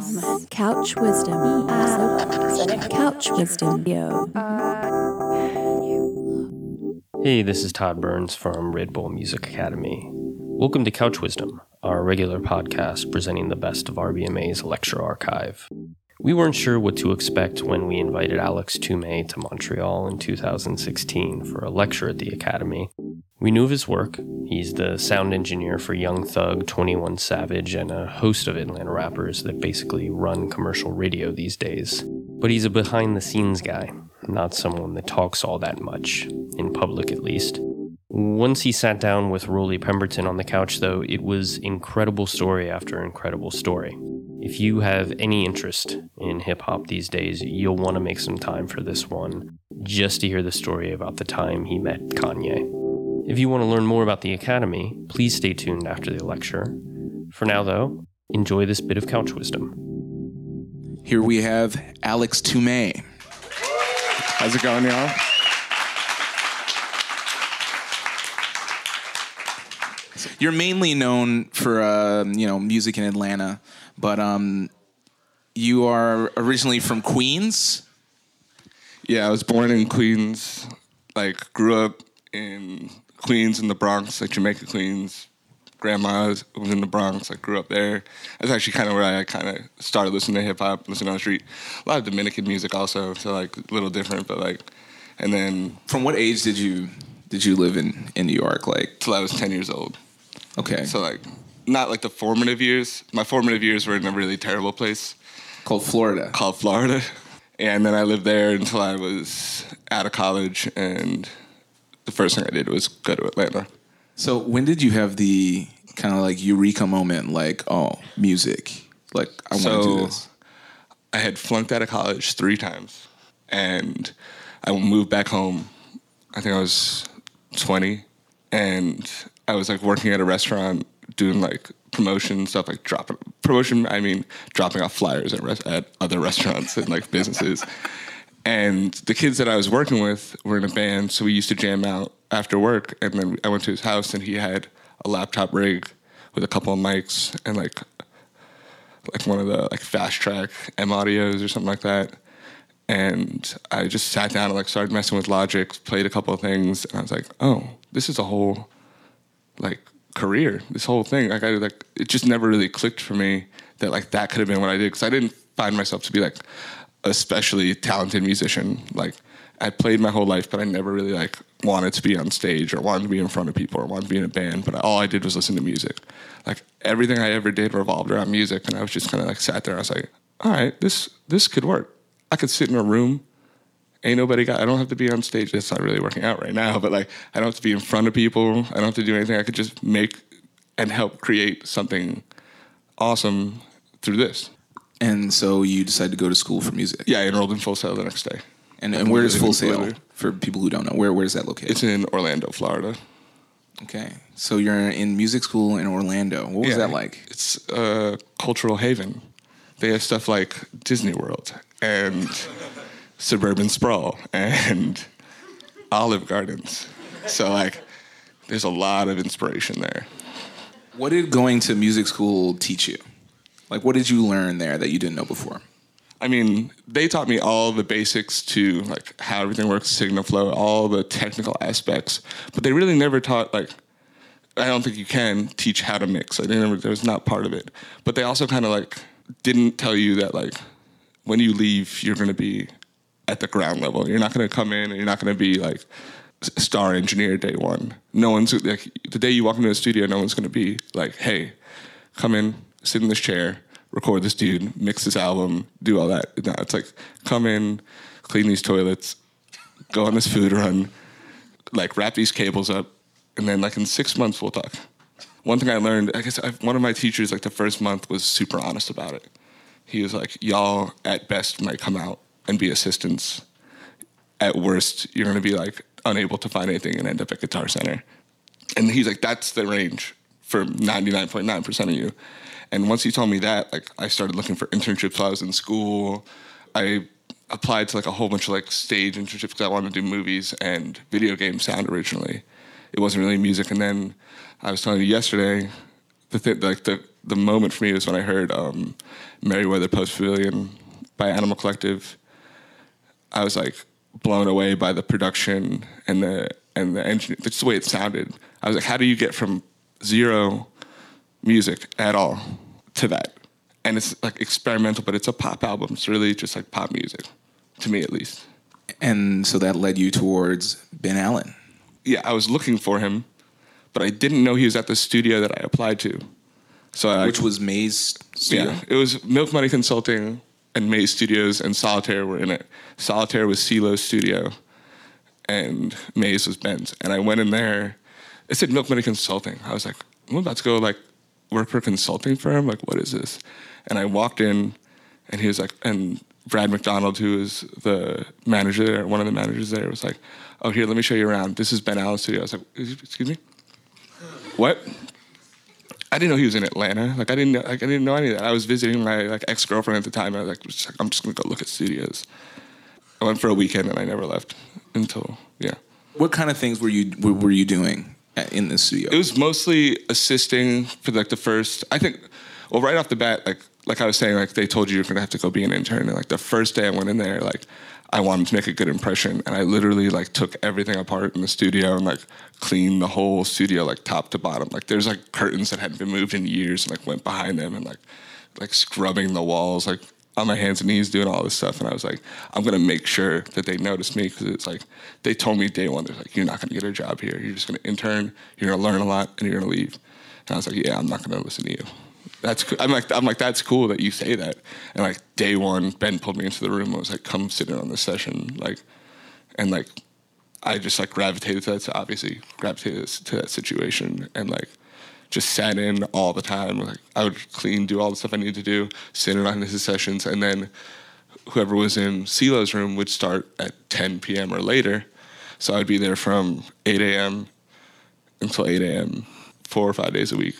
Couch Wisdom. Couch Wisdom. Hey, this is Todd Burns from Red Bull Music Academy. Welcome to Couch Wisdom, our regular podcast presenting the best of RBMA's lecture archive. We weren't sure what to expect when we invited Alex Tumay to Montreal in 2016 for a lecture at the Academy. We knew of his work. He's the sound engineer for Young Thug, 21 Savage, and a host of Atlanta rappers that basically run commercial radio these days. But he's a behind the scenes guy, not someone that talks all that much, in public at least. Once he sat down with Rolly Pemberton on the couch, though, it was incredible story after incredible story. If you have any interest in hip hop these days, you'll want to make some time for this one just to hear the story about the time he met Kanye. If you want to learn more about the Academy, please stay tuned after the lecture. For now, though, enjoy this bit of couch wisdom. Here we have Alex Tumay. How's it going, y'all? You're mainly known for uh, you know music in Atlanta, but um, you are originally from Queens. Yeah, I was born in Queens. Like, grew up in Queens in the Bronx, like Jamaica, Queens. Grandma was was in the Bronx. I grew up there. That's actually kind of where I kind of started listening to hip hop, listening on the street. A lot of Dominican music also, so like a little different, but like, and then From what age did you did you live in in New York? Like, till I was 10 years old. okay, So like, not like the formative years. My formative years were in a really terrible place called Florida. called Florida. And then I lived there until I was out of college. And the first thing I did was go to Atlanta. So when did you have the kind of like eureka moment? Like, oh, music. Like, I want to do this. I had flunked out of college three times. And I moved back home. I think I was 20. And I was like working at a restaurant doing like promotion stuff, like dropping promotion. I mean, dropping off flyers at, res- at other restaurants and like businesses. And the kids that I was working with were in a band, so we used to jam out after work. And then I went to his house, and he had a laptop rig with a couple of mics and like like one of the like fast track M audios or something like that. And I just sat down and like started messing with Logic, played a couple of things, and I was like, oh, this is a whole like career. This whole thing, like I like it just never really clicked for me that like that could have been what I did because I didn't find myself to be like especially talented musician. Like I played my whole life, but I never really like wanted to be on stage or wanted to be in front of people or wanted to be in a band. But all I did was listen to music. Like everything I ever did revolved around music, and I was just kind of like sat there. and I was like, all right, this this could work. I could sit in a room. Ain't nobody got. I don't have to be on stage. It's not really working out right now, but like I don't have to be in front of people. I don't have to do anything. I could just make and help create something awesome through this. And so you decided to go to school for music. Yeah, I enrolled in Full Sail the next day. And, and where is Full Sail? For people who don't know, where where is that located? It's in Orlando, Florida. okay, so you're in music school in Orlando. What was Yeah. that like? It's a cultural haven. They have stuff like Disney World and suburban sprawl and Olive Gardens. So like, there's a lot of inspiration there. What did going to music school teach you? Like, what did you learn there that you didn't know before? I mean, they taught me all the basics to like how everything works, signal flow, all the technical aspects. But they really never taught like I don't think you can teach how to mix. They never that was not part of it. But they also kind of like didn't tell you that like when you leave, you're gonna be at the ground level. You're not gonna come in and you're not gonna be like star engineer day one. No one's like the day you walk into the studio, no one's gonna be like, hey, come in, sit in this chair, record this dude, mix this album, do all that. No, it's like come in, clean these toilets, go on this food run, like wrap these cables up, and then like in six months we'll talk. One thing I learned, I guess I, one of my teachers, like the first month, was super honest about it. He was like, "Y'all at best might come out and be assistants. At worst, you're gonna be like unable to find anything and end up at Guitar Center." And he's like, "That's the range for 99.9% of you." And once he told me that, like I started looking for internships while I was in school. I applied to like a whole bunch of like stage internships because I wanted to do movies and video game sound originally. It wasn't really music. And then I was telling you yesterday, the thing, like the the moment for me was when I heard um, Merriweather Post Pavilion by Animal Collective. I was like blown away by the production and the and the engineer, just the way it sounded. I was like, how do you get from zero music at all to that? And it's like experimental, but it's a pop album. It's really just like pop music, to me at least. And so that led you towards Ben Allen. Yeah, I was looking for him, but I didn't know he was at the studio that I applied to. So I, which was Maze Studio. Yeah, it was Milk Money Consulting and Maze Studios and Solitaire were in it. Solitaire was CeeLo's studio, and Maze was Ben's. And I went in there. It said Milk Money Consulting. I was like, I'm about to go like work for a consulting firm. Like, what is this? And I walked in, and he was like, and Brad McDonald, who is the manager there, one of the managers there, was like, "Oh, here, let me show you around. This is Ben Allen's studio." I was like, "Excuse me, what?" I didn't know he was in Atlanta. Like I didn't know, like I didn't know any of that. I was visiting my like ex girlfriend at the time. I was like, I'm just gonna go look at studios. I went for a weekend and I never left until yeah. What kind of things were you were, you doing in the studio? It was mostly assisting for like the first. I think, well, right off the bat, like like I was saying, like they told you you're gonna have to go be an intern, and like the first day I went in there, like I wanted to make a good impression, and I literally like took everything apart in the studio and like cleaned the whole studio like top to bottom. Like there's like curtains that hadn't been moved in years, and like went behind them and like like scrubbing the walls, like on my hands and knees doing all this stuff. And I was like, I'm gonna make sure that they notice me because it's like they told me day one, they're like, you're not gonna get a job here. You're just gonna intern. You're gonna learn a lot, and you're gonna leave. And I was like, yeah, I'm not gonna listen to you that's cool. I'm like I'm like that's cool that you say that. And like day one, Ben pulled me into the room and was like, "Come sit in on this session." Like, and like I just like gravitated to that. So obviously gravitated to that situation and like just sat in all the time. Like I would clean, do all the stuff I needed to do, sit in on his sessions, and then whoever was in CeeLo's room would start at 10 p.m. or later. So I'd be there from 8 a.m. until 8 a.m. four or five days a week.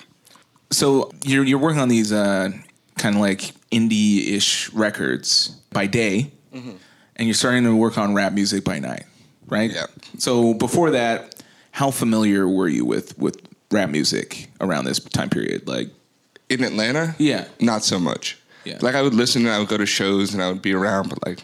So you're you're working on these uh, kind of like indie-ish records by day, mm-hmm. and you're starting to work on rap music by night, right? Yeah. So before that, how familiar were you with with rap music around this time period? Like in Atlanta? Yeah. Not so much. Yeah. Like I would listen and I would go to shows and I would be around, but like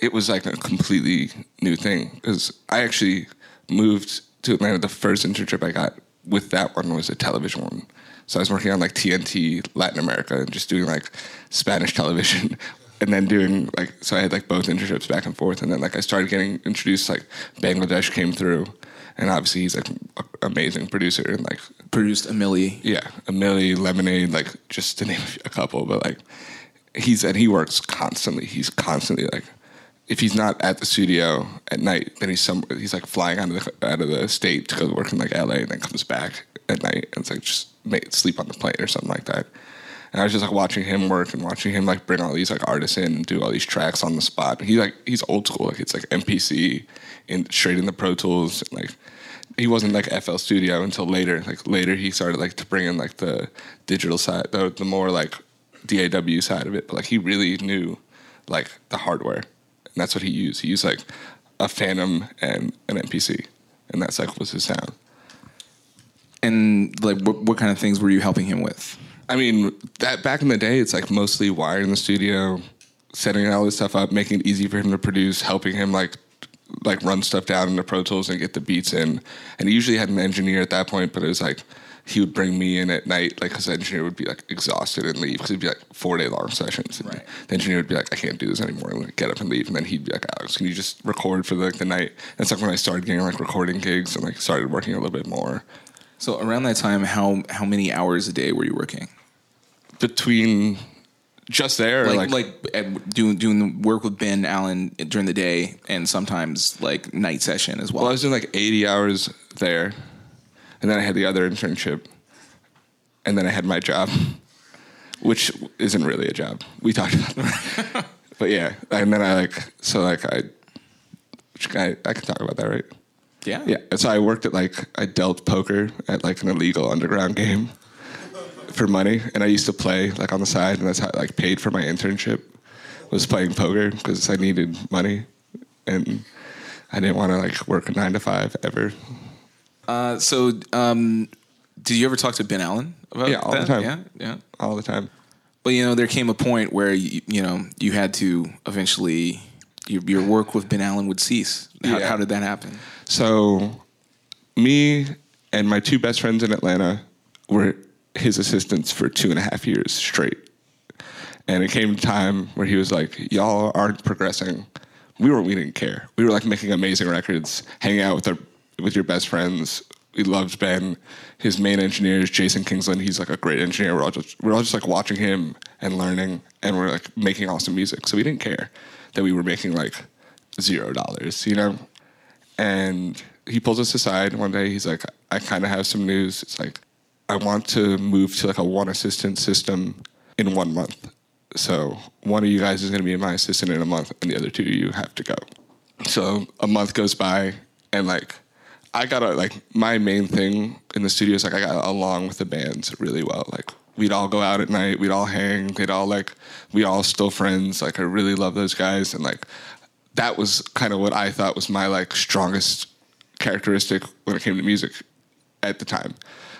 it was like a completely new thing because I actually moved to Atlanta. The first internship I got with that one was a television one. So I was working on like TNT Latin America and just doing like Spanish television. And then doing like so I had like both internships back and forth and then like I started getting introduced like Bangladesh came through and obviously he's like an amazing producer and like produced A Milli. Yeah, A Milli, Lemonade, like just to name a couple, but like he's and he works constantly. He's constantly like if he's not at the studio at night, then he's some he's like flying out of the out of the state to go work in like LA and then comes back at night and it's like just make, sleep on the plane or something like that. And I was just like watching him work and watching him like bring all these like artists in and do all these tracks on the spot. He like he's old school, like it's like MPC and straight in the Pro Tools. Like he wasn't like FL Studio until later. Like later he started like to bring in like the digital side, the, the more like DAW side of it. But like he really knew like the hardware, and that's what he used. He used like a Fantom and an MPC, and that's like was his sound. And like, what, what kind of things were you helping him with? I mean, that back in the day, it's like mostly wiring the studio, setting all this stuff up, making it easy for him to produce, helping him like like run stuff down into Pro Tools and get the beats in. And he usually had an engineer at that point, but it was like he would bring me in at night, like his engineer would be like exhausted and leave because it'd be like four day long sessions. Right. The engineer would be like, I can't do this anymore. and like, get up and leave. And then he'd be like, Alex, can you just record for like the night? That's like when I started getting like recording gigs and like started working a little bit more. So around that time, how how many hours a day were you working? Between just there, like like, like doing doing work with Ben Allen during the day, and sometimes like night session as well. Well, I was doing like eighty hours there, and then I had the other internship, and then I had my job, which isn't really a job. We talked about that, but yeah, and then I like so like I, I I can talk about that, right? Yeah. Yeah. So I worked at like I dealt poker at like an illegal underground game for money, and I used to play like on the side, and that's how I like paid for my internship was playing poker because I needed money, and I didn't want to like work a nine to five ever. Uh, so um, Did you ever talk to Ben Allen about Yeah, all the that? time. Yeah, yeah. all the time. But you know, there came a point where you, you know you had to eventually your, your work with Ben Allen would cease. How, Yeah. how did that happen? So, me and my two best friends in Atlanta were his assistants for two and a half years straight. And it came time where he was like, "Y'all aren't progressing." We were we didn't care. We were like making amazing records, hanging out with our with your best friends. We loved Ben. His main engineer is Jason Kingsland. He's like a great engineer. We're all just we're all just like watching him and learning, and we're like making awesome music. So we didn't care that we were making like zero dollars, you know. And he pulls us aside one day. He's like, I kind of have some news. It's like, I want to move to like a one assistant system in one month. So one of you guys is going to be my assistant in a month, and the other two you have to go. So a month goes by, and like, I got to like my main thing in the studio is like I got along with the bands really well. Like we'd all go out at night, we'd all hang, they'd all like we all still friends. Like I really love those guys, and like that was kind of what I thought was my like strongest characteristic when it came to music at the time.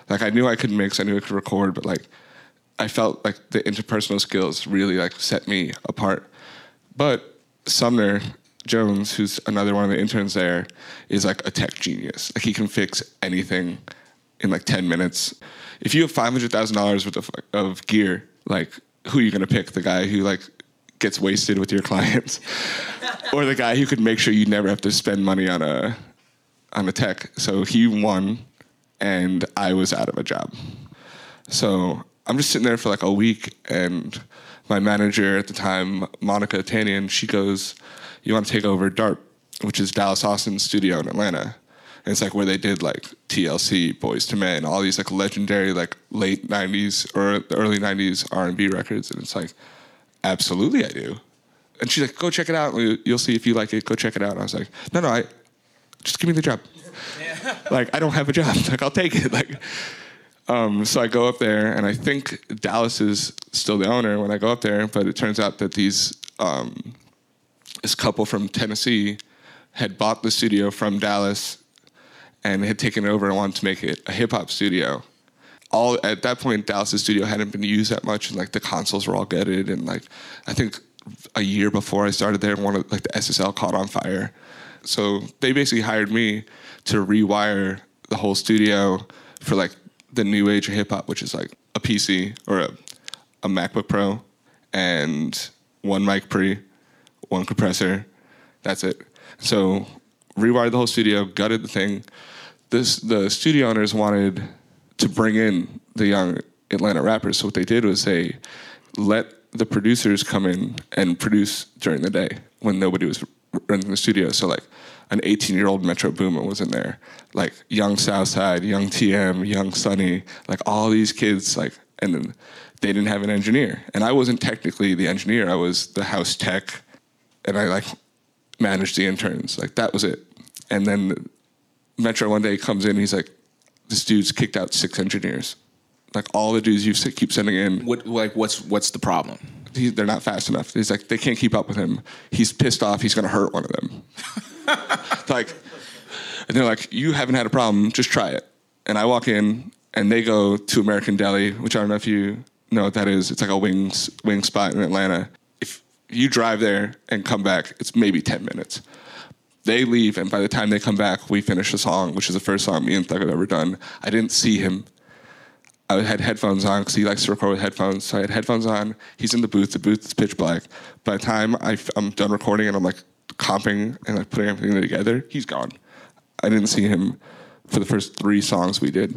Like I knew I could mix, I knew I could record, but like I felt like the interpersonal skills really like set me apart. But Sumner Jones, who's another one of the interns there, is like a tech genius. Like he can fix anything in like ten minutes. If you have five hundred thousand dollars worth of, of gear, like who are you gonna pick? The guy who like gets wasted with your clients, or the guy who could make sure you never have to spend money on a on a tech. So he won, and I was out of a job. So I'm just sitting there for like a week, and my manager at the time, Monica Tanian, she goes, "You want to take over DARP, which is Dallas Austin's studio in Atlanta." And it's like where they did like TLC, Boyz II Men, all these like legendary like late '90s or early '90s R&B records, and it's like, absolutely, I do. And she's like, "Go check it out. You'll see if you like it. Go check it out." And I was like, "No, no, I just give me the job. Like I don't have a job. Like I'll take it. Like." Um, so I go up there, and I think Dallas is still the owner when I go up there, but it turns out that these um, this couple from Tennessee had bought the studio from Dallas and had taken it over and wanted to make it a hip hop studio. All at that point, Dallas's studio hadn't been used that much, and like the consoles were all gutted, and like I think a year before I started there, one of like the SSL caught on fire. So they basically hired me to rewire the whole studio for like the new age of hip hop, which is like a PC or a, a MacBook Pro and one mic pre, one compressor. That's it. So rewired the whole studio, gutted the thing. This the studio owners wanted to bring in the young Atlanta rappers. So what they did was they let the producers come in and produce during the day when nobody was running the studio. So like an 18 year old Metro Boomin was in there, like young Southside, young TM, young Sonny, like all these kids, like, and then they didn't have an engineer. And I wasn't technically the engineer, I was the house tech, and I like managed the interns. Like that was it. And then Metro one day comes in, he's like, this dude's kicked out six engineers. Like all the dudes you keep sending in, What like what's what's the problem? He, they're not fast enough. He's like, they can't keep up with him. He's pissed off. He's going to hurt one of them. like, and they're like, you haven't had a problem. Just try it. And I walk in, and they go to American Deli, which I don't know if you know what that is. It's like a wings wing spot in Atlanta. If you drive there and come back, it's maybe ten minutes. They leave, and by the time they come back, we finish the song, which is the first song me and Thug have ever done. I didn't see him. I had headphones on because he likes to record with headphones. So I had headphones on. He's in the booth. The booth is pitch black. By the time I, am done recording and I'm like comping and like putting everything together, he's gone. I didn't see him for the first three songs we did.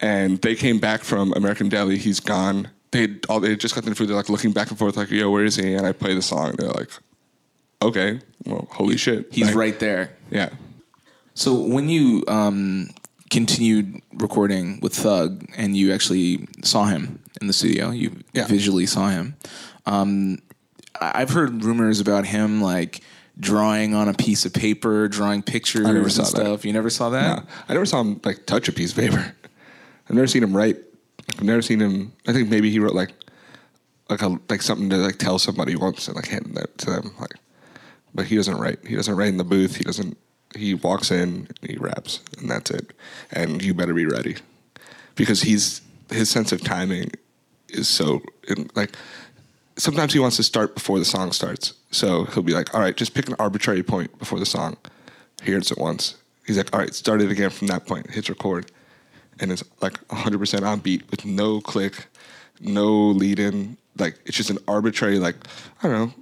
And they came back from American Deli. He's gone. They had all they just got the food. They're like looking back and forth, like, "Yo, where is he?" And I play the song. They're like, "Okay, well, holy shit, He's Like, right there. Yeah, So when you um, continued recording with Thug and you actually saw him in the studio, you Yeah. visually saw him. Um, I've heard rumors about him like drawing on a piece of paper, drawing pictures and saw that. stuff. You never saw that? Yeah. I never saw him like touch a piece of paper. I've never seen him write. I've never seen him. I think maybe he wrote like like a like something to like tell somebody once and like hand that to them. Like, but he doesn't write. He doesn't write in the booth. He doesn't. He walks in, he raps, and that's it. And you better be ready because he's his sense of timing is so like sometimes he wants to start before the song starts. So he'll be like, "All right, just pick an arbitrary point before the song. He hears it once." He's like, "All right, start it again from that point." Hits record, and it's like 100% on beat with no click, no lead in. Like it's just an arbitrary, like I don't know,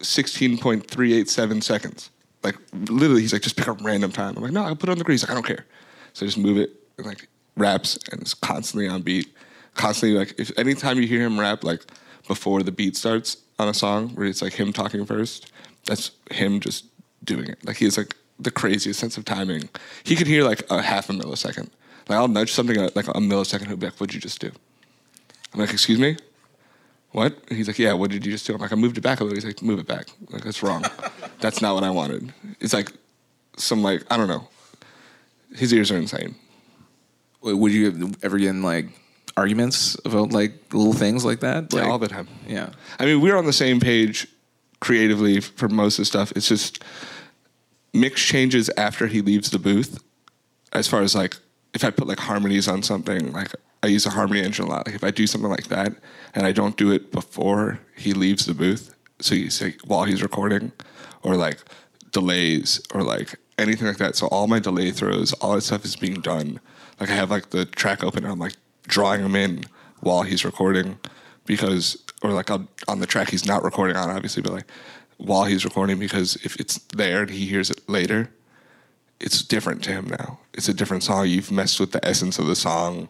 16.387 seconds. Like literally, he's like, "Just pick a random time." I'm like, "No, I'll put it on the grid." He's like, "I don't care." So I just move it and like raps, and it's constantly on beat. Constantly, like if anytime you hear him rap, like before the beat starts on a song, where it's like him talking first, that's him just doing it. Like he has like the craziest sense of timing. He could hear like a half a millisecond. Like I'll nudge something uh, like a millisecond. He'll be like, "What'd you just do?" I'm like, "Excuse me." What? And he's like, yeah, what did you just do? I'm like, I moved it back a little. He's like, move it back. I'm like, that's wrong. that's not what I wanted. It's like some like, I don't know. His ears are insane. Would you ever get in like arguments about like little things like that? Yeah, all the time. Yeah. I mean, we're on the same page creatively for most of the stuff. It's just mix changes after he leaves the booth. As far as like, if I put like harmonies on something, like I use a harmony engine a lot. Like if I do something like that and I don't do it before he leaves the booth, so you say while he's recording, or like delays or like anything like that. So all my delay throws, all that stuff is being done. Like I have like the track open and I'm like drawing them in while he's recording because or like I'll, on the track he's not recording on obviously, but like while he's recording because if it's there and he hears it later, it's different to him now. It's a different song. You've messed with the essence of the song.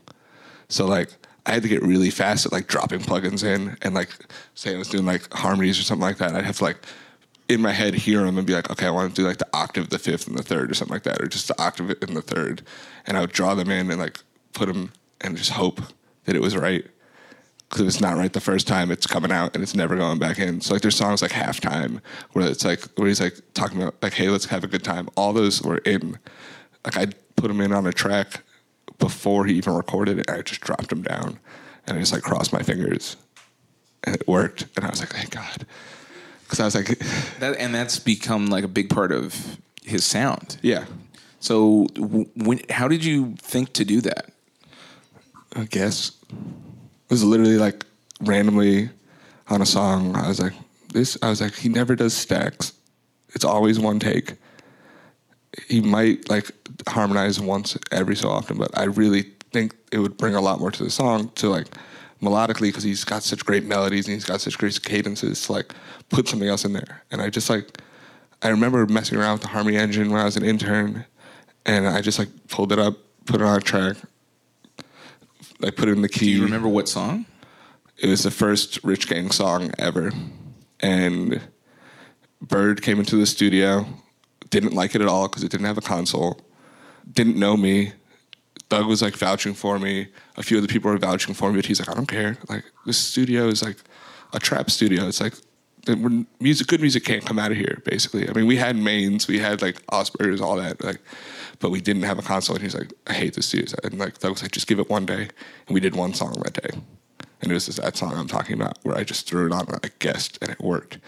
So like I had to get really fast at like dropping plugins in and like say I was doing like harmonies or something like that. I'd have to like in my head hear them and be like, okay, I want to do like the octave, the fifth, and the third, or something like that, or just the octave and the third, and I would draw them in and like put them and just hope that it was right. Because if it's not right the first time, it's coming out and it's never going back in. So like there's songs like halftime where it's like where he's like talking about like, hey, let's have a good time. All those were in. Like I put them in on a track before he even recorded it. I just dropped him down and I just like crossed my fingers and it worked. And I was like, thank God. Because I was like, That and that's become like a big part of his sound. yeah, So when how did you think to do that? I guess. It was literally like randomly on a song. I was like, this, I was like, he never does stacks. It's always one take. He might like harmonize once every so often, but I really think it would bring a lot more to the song to like melodically because he's got such great melodies and he's got such great cadences to like put something else in there. And I just like, I remember messing around with the Harmony Engine when I was an intern, and I just like pulled it up, put it on a track, like put it in the key. Do you remember what song? It was the first Rich Gang song ever, and Bird came into the studio, didn't like it at all because it didn't have a console, didn't know me. Thug was like vouching for me. A few other people were vouching for me, but he's like, I don't care. Like this studio is like a trap studio. It's like music, good music can't come out of here. Basically, I mean, we had mains, we had like Osprey's, all that, like, but we didn't have a console. And he's like, I hate this studio. And like Thug was like, just give it one day, and we did one song that day, and it was just that song I'm talking about where I just threw it on a guest and it worked.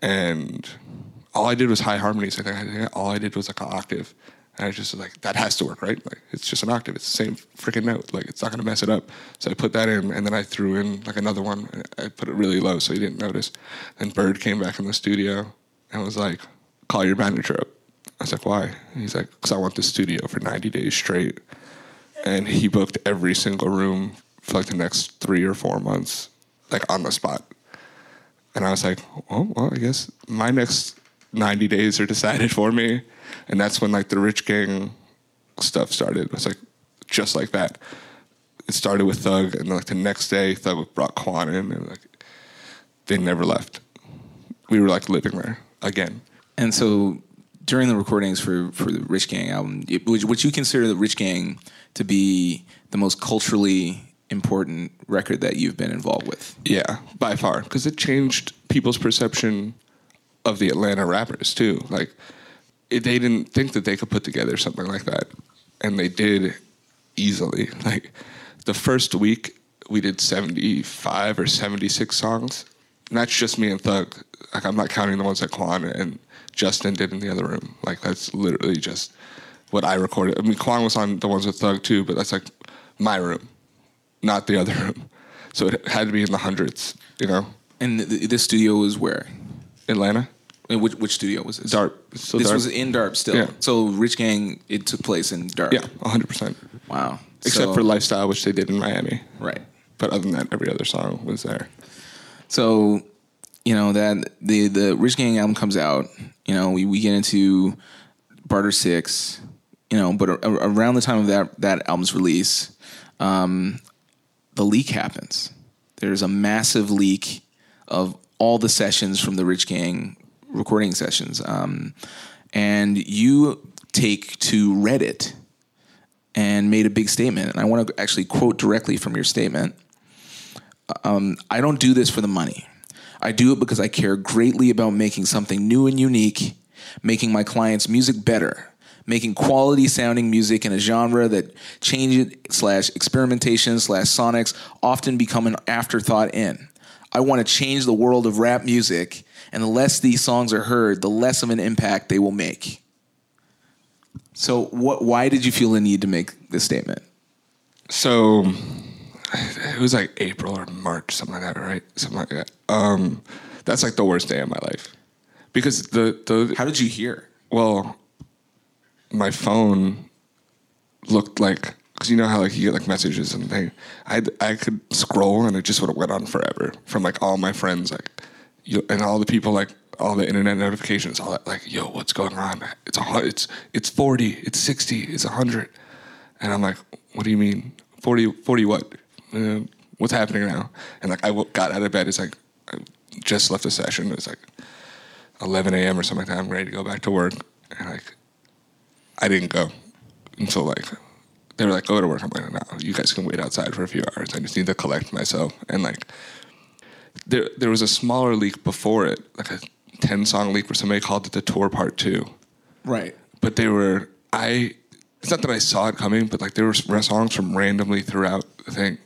And all I did was high harmonies. I think, all I did was like an octave. And I just was like, that has to work, right? Like, it's just an octave. It's the same freaking note. Like, it's not going to mess it up. So I put that in, and then I threw in like another one. I put it really low so he didn't notice. And Bird came back in the studio and was like, call your manager up. I was like, why? And he's like, because I want the studio for 90 days straight. And he booked every single room for like the next three or four months, like on the spot. And I was like, oh, well, I guess my next 90 days are decided for me. And that's when like the Rich Gang stuff started. It was like just like that. It started with Thug, and like the next day, Thug brought Quan in, and like they never left. We were like living there again. And so during the recordings for for the Rich Gang album, it- would, would you consider the Rich Gang to be the most culturally important record that you've been involved with? Yeah, by far, because it changed people's perception of the Atlanta rappers too. Like, it, they didn't think that they could put together something like that, and they did easily. Like, the first week we did seventy-five or seventy-six songs, and that's just me and Thug. Like, I'm not counting the ones that Quan and Justin did in the other room. Like, that's literally just what I recorded. I mean, Quan was on the ones with Thug too, but that's like my room, not the other room. So it had to be in the hundreds, you know. And th- this studio was where? Atlanta, And which, which studio was this? Darp. So this Darp. was in Darp still. Yeah. So Rich Gang, it took place in Darp. yeah, hundred percent. Wow. Except So- for Lifestyle, which they did in Miami. Right. But other than that, every other song was there. So, you know that the the Rich Gang album comes out. You know, we, we get into Barter Six. You know, but a, around the time of that that album's release, um, the leak happens. There's a massive leak of all the sessions from the Rich Gang recording sessions, um, and you take to Reddit and made a big statement. And I want to actually quote directly from your statement. I don't do this for the money. I do it because I care greatly about making something new and unique, making my clients' music better, making quality sounding music in a genre that change it slash experimentation slash sonics often become an afterthought in. I want to change the world of rap music, and the less these songs are heard, the less of an impact they will make. So, what? Why did you feel the need to make this statement? So it was like April or March, something like that, right? Something like that. Um, that's like the worst day of my life because the the How did you hear? well, my phone looked like because you know how like you get like messages and they I I could scroll and it just would have went on forever from like all my friends like you and all the people like all the internet notifications all that like yo what's going on it's a it's it's 40 it's 60 it's 100 and I'm like what do you mean 40 40 what uh, what's happening now and like I w- got out of bed it's like I just left the session it's like 11 a.m. or something like that. I'm ready to go back to work. And like, I didn't go until like, they were like, go to work. I'm like, no, you guys can wait outside for a few hours. I just need to collect myself. And like, there, there was a smaller leak before it, like a 10 song leak where somebody called it the tour part two. Right. But they were, I, it's not that I saw it coming, but like there were songs from randomly throughout the thing.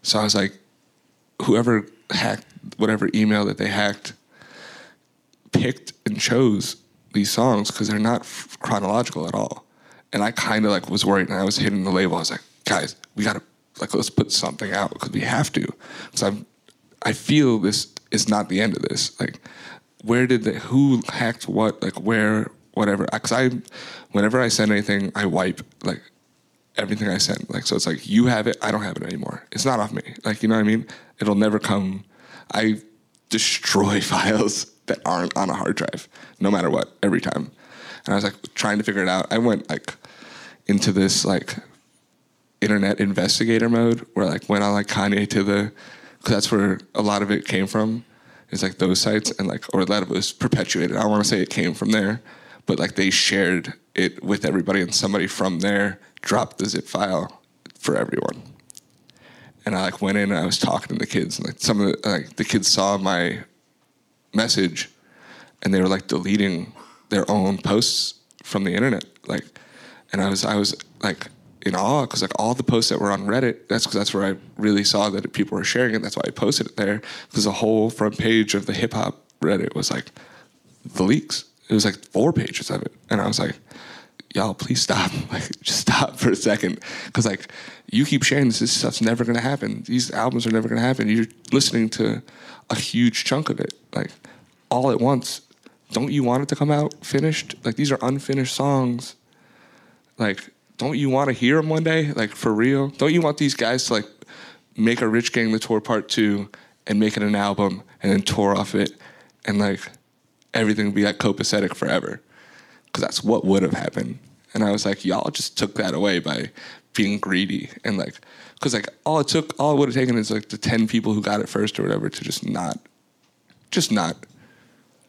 So I was like, whoever hacked whatever email that they hacked picked and chose these songs because they're not f- chronological at all. And I kind of like was worried, and I was hitting the label. I was like, guys, we gotta like let's put something out because we have to. So I'm, I feel this is not the end of this. Like, where did the Who hacked what? Like where? Whatever. Because I, whenever I send anything, I wipe like everything I send. Like, so it's like you have it, I don't have it anymore. It's not off me. Like, you know what I mean? It'll never come. I destroy files that aren't on a hard drive, no matter what, every time. And I was like trying to figure it out. I went like into this like internet investigator mode where like went on like Kanye to the, because that's where a lot of it came from. Is like those sites and like, or a lot of it was perpetuated. I don't want to say it came from there, but like they shared it with everybody and somebody from there dropped the zip file for everyone. And I like went in and I was talking to the kids and like some of the, like the kids saw my message and they were like deleting their own posts from the internet like and i was i was like in awe because like all the posts that were on reddit that's because that's where i really saw that people were sharing it. That's why i posted it there. Because the whole front page of the hip-hop reddit was like the leaks. It was like four pages of it. And i was like y'all please stop. Like just stop for a second. Because like you keep sharing this this stuff's never gonna happen. These albums are never gonna happen. You're listening to a huge chunk of it like all at once. Don't you want it to come out finished? Like these are unfinished songs like don't you want to hear them one day like for real don't you want these guys to like make a rich gang the tour part two and make it an album and then tour off it and like everything be like copacetic forever because that's what would have happened. And I was like, y'all just took that away by being greedy and like, because like all it took, all it would have taken is like the ten people who got it first or whatever to just not, just not,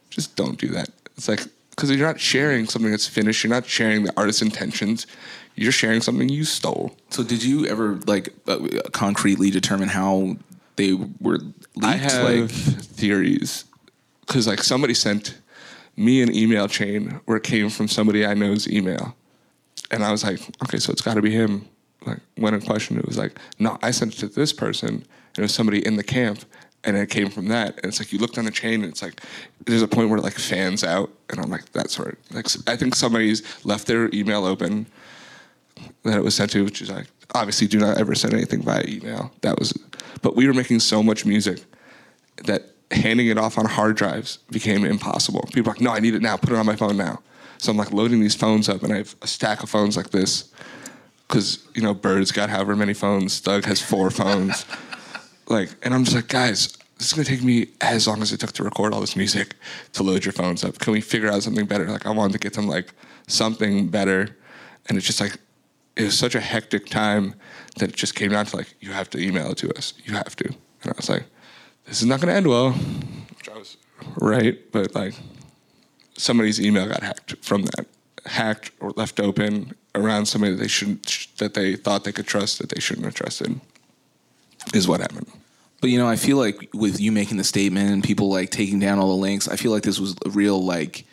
just don't do that. It's like because you're not sharing something that's finished. You're not sharing the artist's intentions. You're sharing something you stole. So did you ever like uh, concretely determine how they were leaked? I have like theories because like somebody sent me an email chain where it came from somebody I know's email, and I was like, okay, so it's got to be him. Like when in question, it was like, no, I sent it to this person, and it was somebody in the camp, and it came from that. And it's like you looked on the chain, and it's like there's a point where it like fans out, and I'm like, that's where like I think somebody's left their email open that it was sent to, which is like obviously do not ever send anything via email. That was, but we were making so much music that handing it off on hard drives became impossible. People were like, no, I need it now. Put it on my phone now. So I'm like loading these phones up, and I have a stack of phones like this because you know Bird's got however many phones. Thug has four phones. Like, and I'm just like, guys, this is gonna take me as long as it took to record all this music to load your phones up. Can we figure out something better? Like, I wanted to get them like something better, and it's just like it was such a hectic time that it just came down to like, you have to email it to us. You have to. And I was like, this is not gonna end well. Which I was right, but like somebody's email got hacked from that, hacked or left open around somebody that they shouldn't, that they thought they could trust that they shouldn't have trusted, is what happened. But you know, I feel like with you making the statement and people like taking down all the links, I feel like this was a real like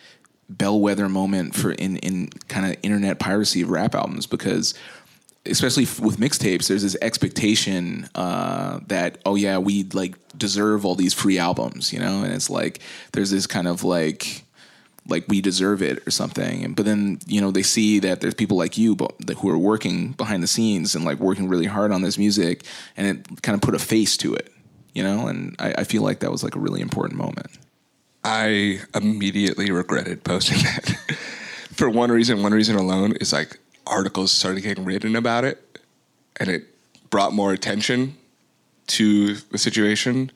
bellwether moment for in in kind of internet piracy of rap albums because especially f- with mixtapes there's this expectation uh, that oh yeah we like deserve all these free albums you know and it's like there's this kind of like like we deserve it or something and but then you know they see that there's people like you but who are working behind the scenes and like working really hard on this music and it kind of put a face to it you know and I, I feel like that was like a really important moment I immediately regretted posting that. For one reason, one reason alone is like articles started getting written about it and it brought more attention to the situation.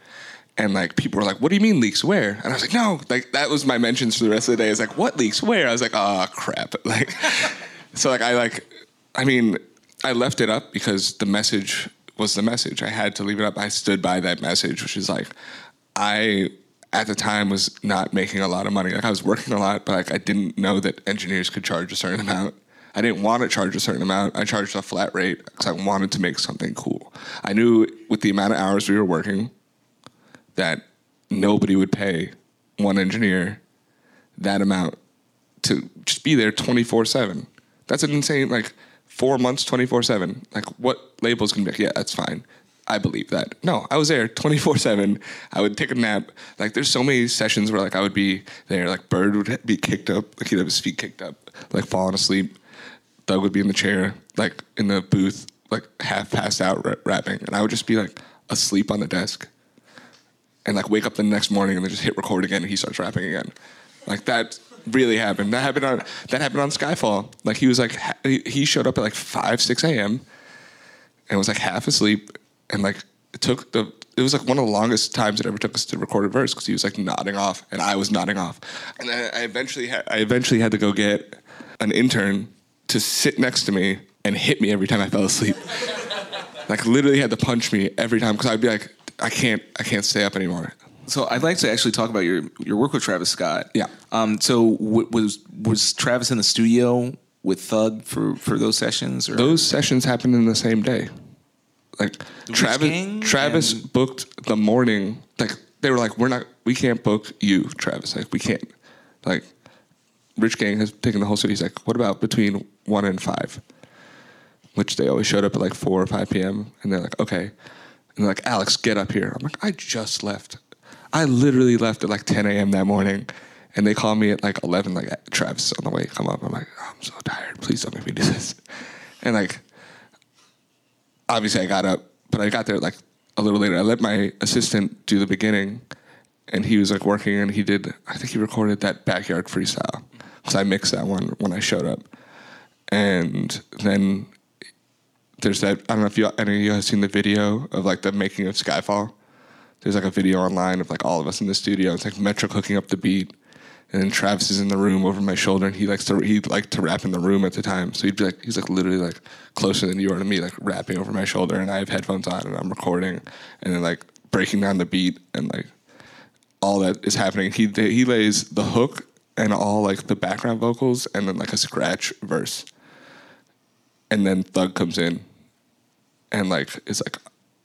And like people were like, "What do you mean leaks where?" And I was like, "No, like that was my mentions for the rest of the day." It's like, "What leaks where?" I was like, "Oh crap!" Like, so like I like, I mean, I left it up because the message was the message. I had to leave it up. I stood by that message, which is like, I at the time was not making a lot of money. Like I was working a lot, but like I didn't know that engineers could charge a certain amount. I didn't want to charge a certain amount. I charged a flat rate because I wanted to make something cool. I knew with the amount of hours we were working that nobody would pay one engineer that amount to just be there 24 7. That's an insane, like four months, 24 7. Like what labels can be like, yeah, that's fine. I believe that. No, I was there 24 7. I would take a nap. Like, there's so many sessions where, like, I would be there. Like, Bird would be kicked up. Like, he'd have his feet kicked up, like, falling asleep. Thug would be in the chair, like, in the booth, like, half passed out ra- rapping. And I would just be, like, asleep on the desk. And, like, wake up the next morning and then just hit record again and he starts rapping again. Like, that really happened. That happened on that happened on Skyfall. Like he was like he showed up at like five six a.m. and was like half asleep and like it took the it was like one of the longest times it ever took us to record a verse because he was like nodding off and I was nodding off, and then I eventually had, I eventually had to go get an intern to sit next to me and hit me every time I fell asleep. like literally had to punch me every time because I'd be like I can't I can't stay up anymore. So I'd like to actually talk about your your work with Travis Scott. Yeah. Um. So w- was was Travis in the studio with Thug for for those sessions? Or? Those sessions happened in the same day. Like Travis Travis and- booked the morning. Like they were like, we're not, we can't book you, Travis. Like we can't. Like Rich Gang has taken the whole city. He's like, what about between one and five? Which they always showed up at like four or five p.m. And they're like, okay. And they're like, Alex, get up here. I'm like, I just left. I literally left at like 10 a.m. that morning. And they call me at like 11, like, Travis on the way, come up. I'm like, oh, I'm so tired. Please don't make me do this. And like, obviously I got up, but I got there like a little later. I let my assistant do the beginning, and he was like working, and he did. I think he recorded that backyard freestyle because I mixed that one when I showed up, and then there's that. I don't know if you any of you have seen the video of like the making of Skyfall. There's like a video online of like all of us in the studio. It's like Metro hooking up the beat. And then Travis is in the room over my shoulder, and he likes to he liked to rap in the room at the time. So he'd be like, he's like literally like closer than you are to me, like rapping over my shoulder, and I have headphones on, and I'm recording, and then like breaking down the beat, and like all that is happening. He he lays the hook and all like the background vocals, and then like a scratch verse, and then Thug comes in, and like it's like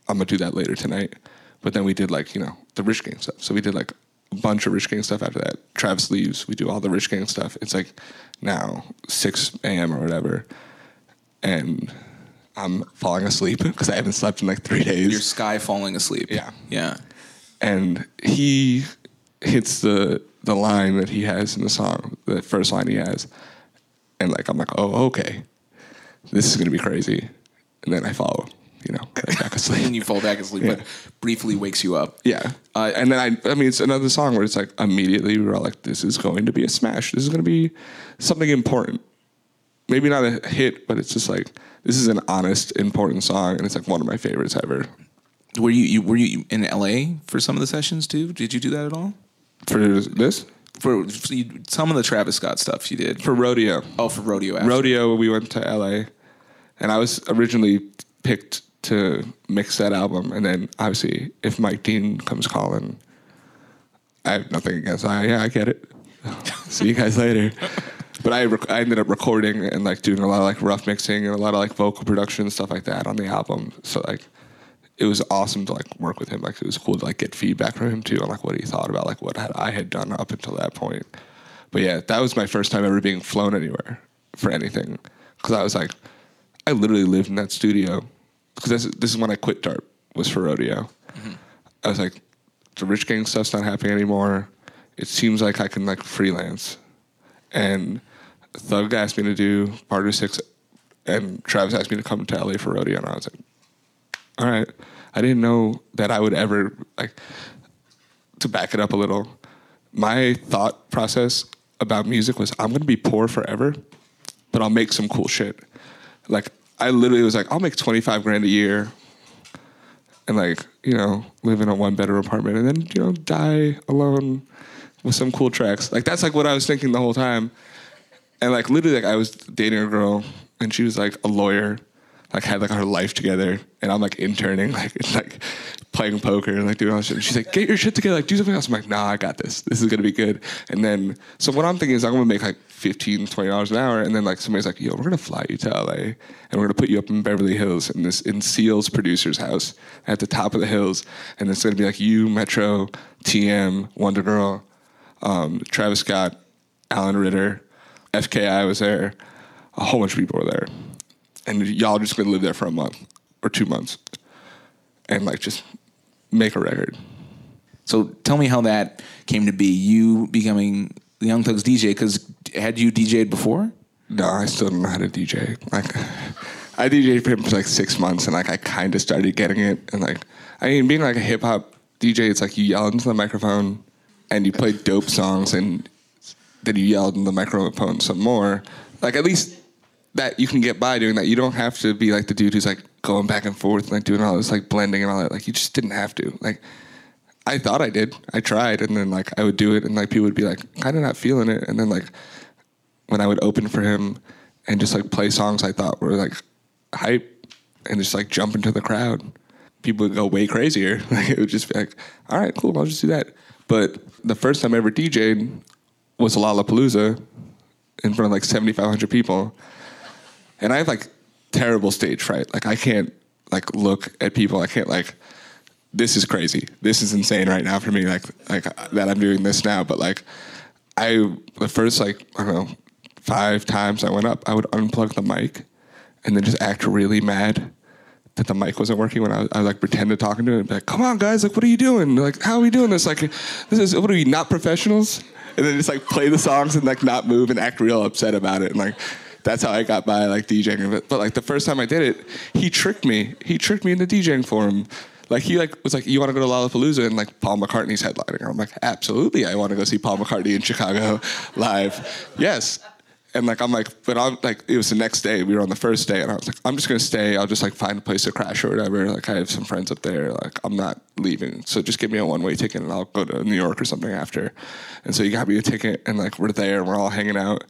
I'm gonna do that later tonight. But then we did like you know the Rich Gang stuff. So we did like a bunch of Rich Gang stuff after that. Travis leaves. We do all the Rich Gang stuff. It's like now 6 a.m. or whatever, and I'm falling asleep because I haven't slept in like three days. your sky falling asleep. Yeah. Yeah. and he hits the the line that he has in the song, the first line he has, and like I'm like, oh okay, this is gonna be crazy, and then I fall, you know, right back asleep. and you fall back asleep, but briefly wakes you up. Yeah. Uh, and then I, I mean, it's another song where it's like immediately we were all like, this is going to be a smash. This is going to be something important. Maybe not a hit, but it's just like, this is an honest, important song. And it's like one of my favorites ever. Were you, you were you in LA for some of the sessions too? Did you do that at all? For this, For, for you, some of the Travis Scott stuff you did. for Rodeo. oh, for rodeo. After. Rodeo, we went to LA. And I was originally picked to mix that album. And then obviously, if Mike Dean comes calling, I have nothing against I Yeah, I get it. See you guys later. But I, rec- I ended up recording and like doing a lot of like rough mixing and a lot of like vocal production and stuff like that on the album. So like it was awesome to like work with him. Like it was cool to like get feedback from him too on like what he thought about like what had, I had done up until that point. But yeah, that was my first time ever being flown anywhere for anything because I was like, I literally lived in that studio because this, this is when I quit Dart was for rodeo. Mm-hmm. I was like, the rich gang stuff's not happening anymore. It seems like I can like freelance, and Thug asked me to do Barter Six, and Travis asked me to come to LA for rodeo, and I was like, all right. I didn't know that I would ever like to back it up a little. My thought process about music was I'm gonna be poor forever, but I'll make some cool shit. Like I literally was like, I'll make 25 grand a year and like, you know, live in a one bedroom apartment and then, you know, die alone with some cool tracks. Like that's like what I was thinking the whole time. And like literally like I was dating a girl and she was like a lawyer, like had like her life together and I'm like interning, like like playing poker and like doing all this shit. And she's like, get your shit together, like do something else. I'm like, nah, I got this. This is gonna be good. And then so what I'm thinking is I'm gonna make like 15 $20 an hour and then like somebody's like, yo, we're gonna fly you to LA and we're gonna put you up in Beverly Hills in this in Seal's producer's house at the top of the hills. And it's gonna be like you, Metro, TM, WondaGurl, um, Travis Scott, Allen Ritter, FKI was there, a whole bunch of people were there, and y'all just gonna live there for a month or two months, and like just make a record. So tell me how that came to be. You becoming the Young Thugs DJ because had you DJ'd before? No, I still don't know how to DJ. Like, I DJed for for like six months, and like I kind of started getting it. And like, I mean, being like a hip hop DJ, it's like you yell into the microphone, and you play dope songs, and then you yell into the microphone some more. Like at least that you can get by doing that. You don't have to be like the dude who's like going back and forth, like doing all this like blending and all that. Like you just didn't have to. Like I thought I did. I tried, and then like I would do it, and like people would be like kind of not feeling it, and then like when I would open for him and just like play songs I thought were like hype and just like jump into the crowd, people would go way crazier. Like it would just be like, all right, cool, I'll just do that. But the first time I ever DJ'd was Lollapalooza in front of like 7,500 people. And I have like terrible stage fright. Like I can't like look at people. I can't like, this is crazy. This is insane right now for me. Like, like that I'm doing this now. But like, I the first like I don't know five times I went up, I would unplug the mic and then just act really mad that the mic wasn't working when I, I like pretend to talking to it and be like, "Come on, guys! Like, what are you doing? Like, how are we doing this? Like, this is what are we not professionals?" And then just like play the songs and like not move and act real upset about it and like. That's how I got by like DJing. But, but like the first time I did it, he tricked me. He tricked me into DJing for him. Like he like was like, "You want to go to Lollapalooza?" and like Paul McCartney's headlining. I'm like, "Absolutely, I want to go see Paul McCartney in Chicago live." Yes, and like I'm like, but I'm like, it was the next day. We were on the first day, and I was like, I'm just gonna stay. I'll just like find a place to crash or whatever. Like I have some friends up there. Like I'm not leaving, so just give me a one way ticket, and I'll go to New York or something after. And so he got me a ticket, and like we're there, and we're all hanging out.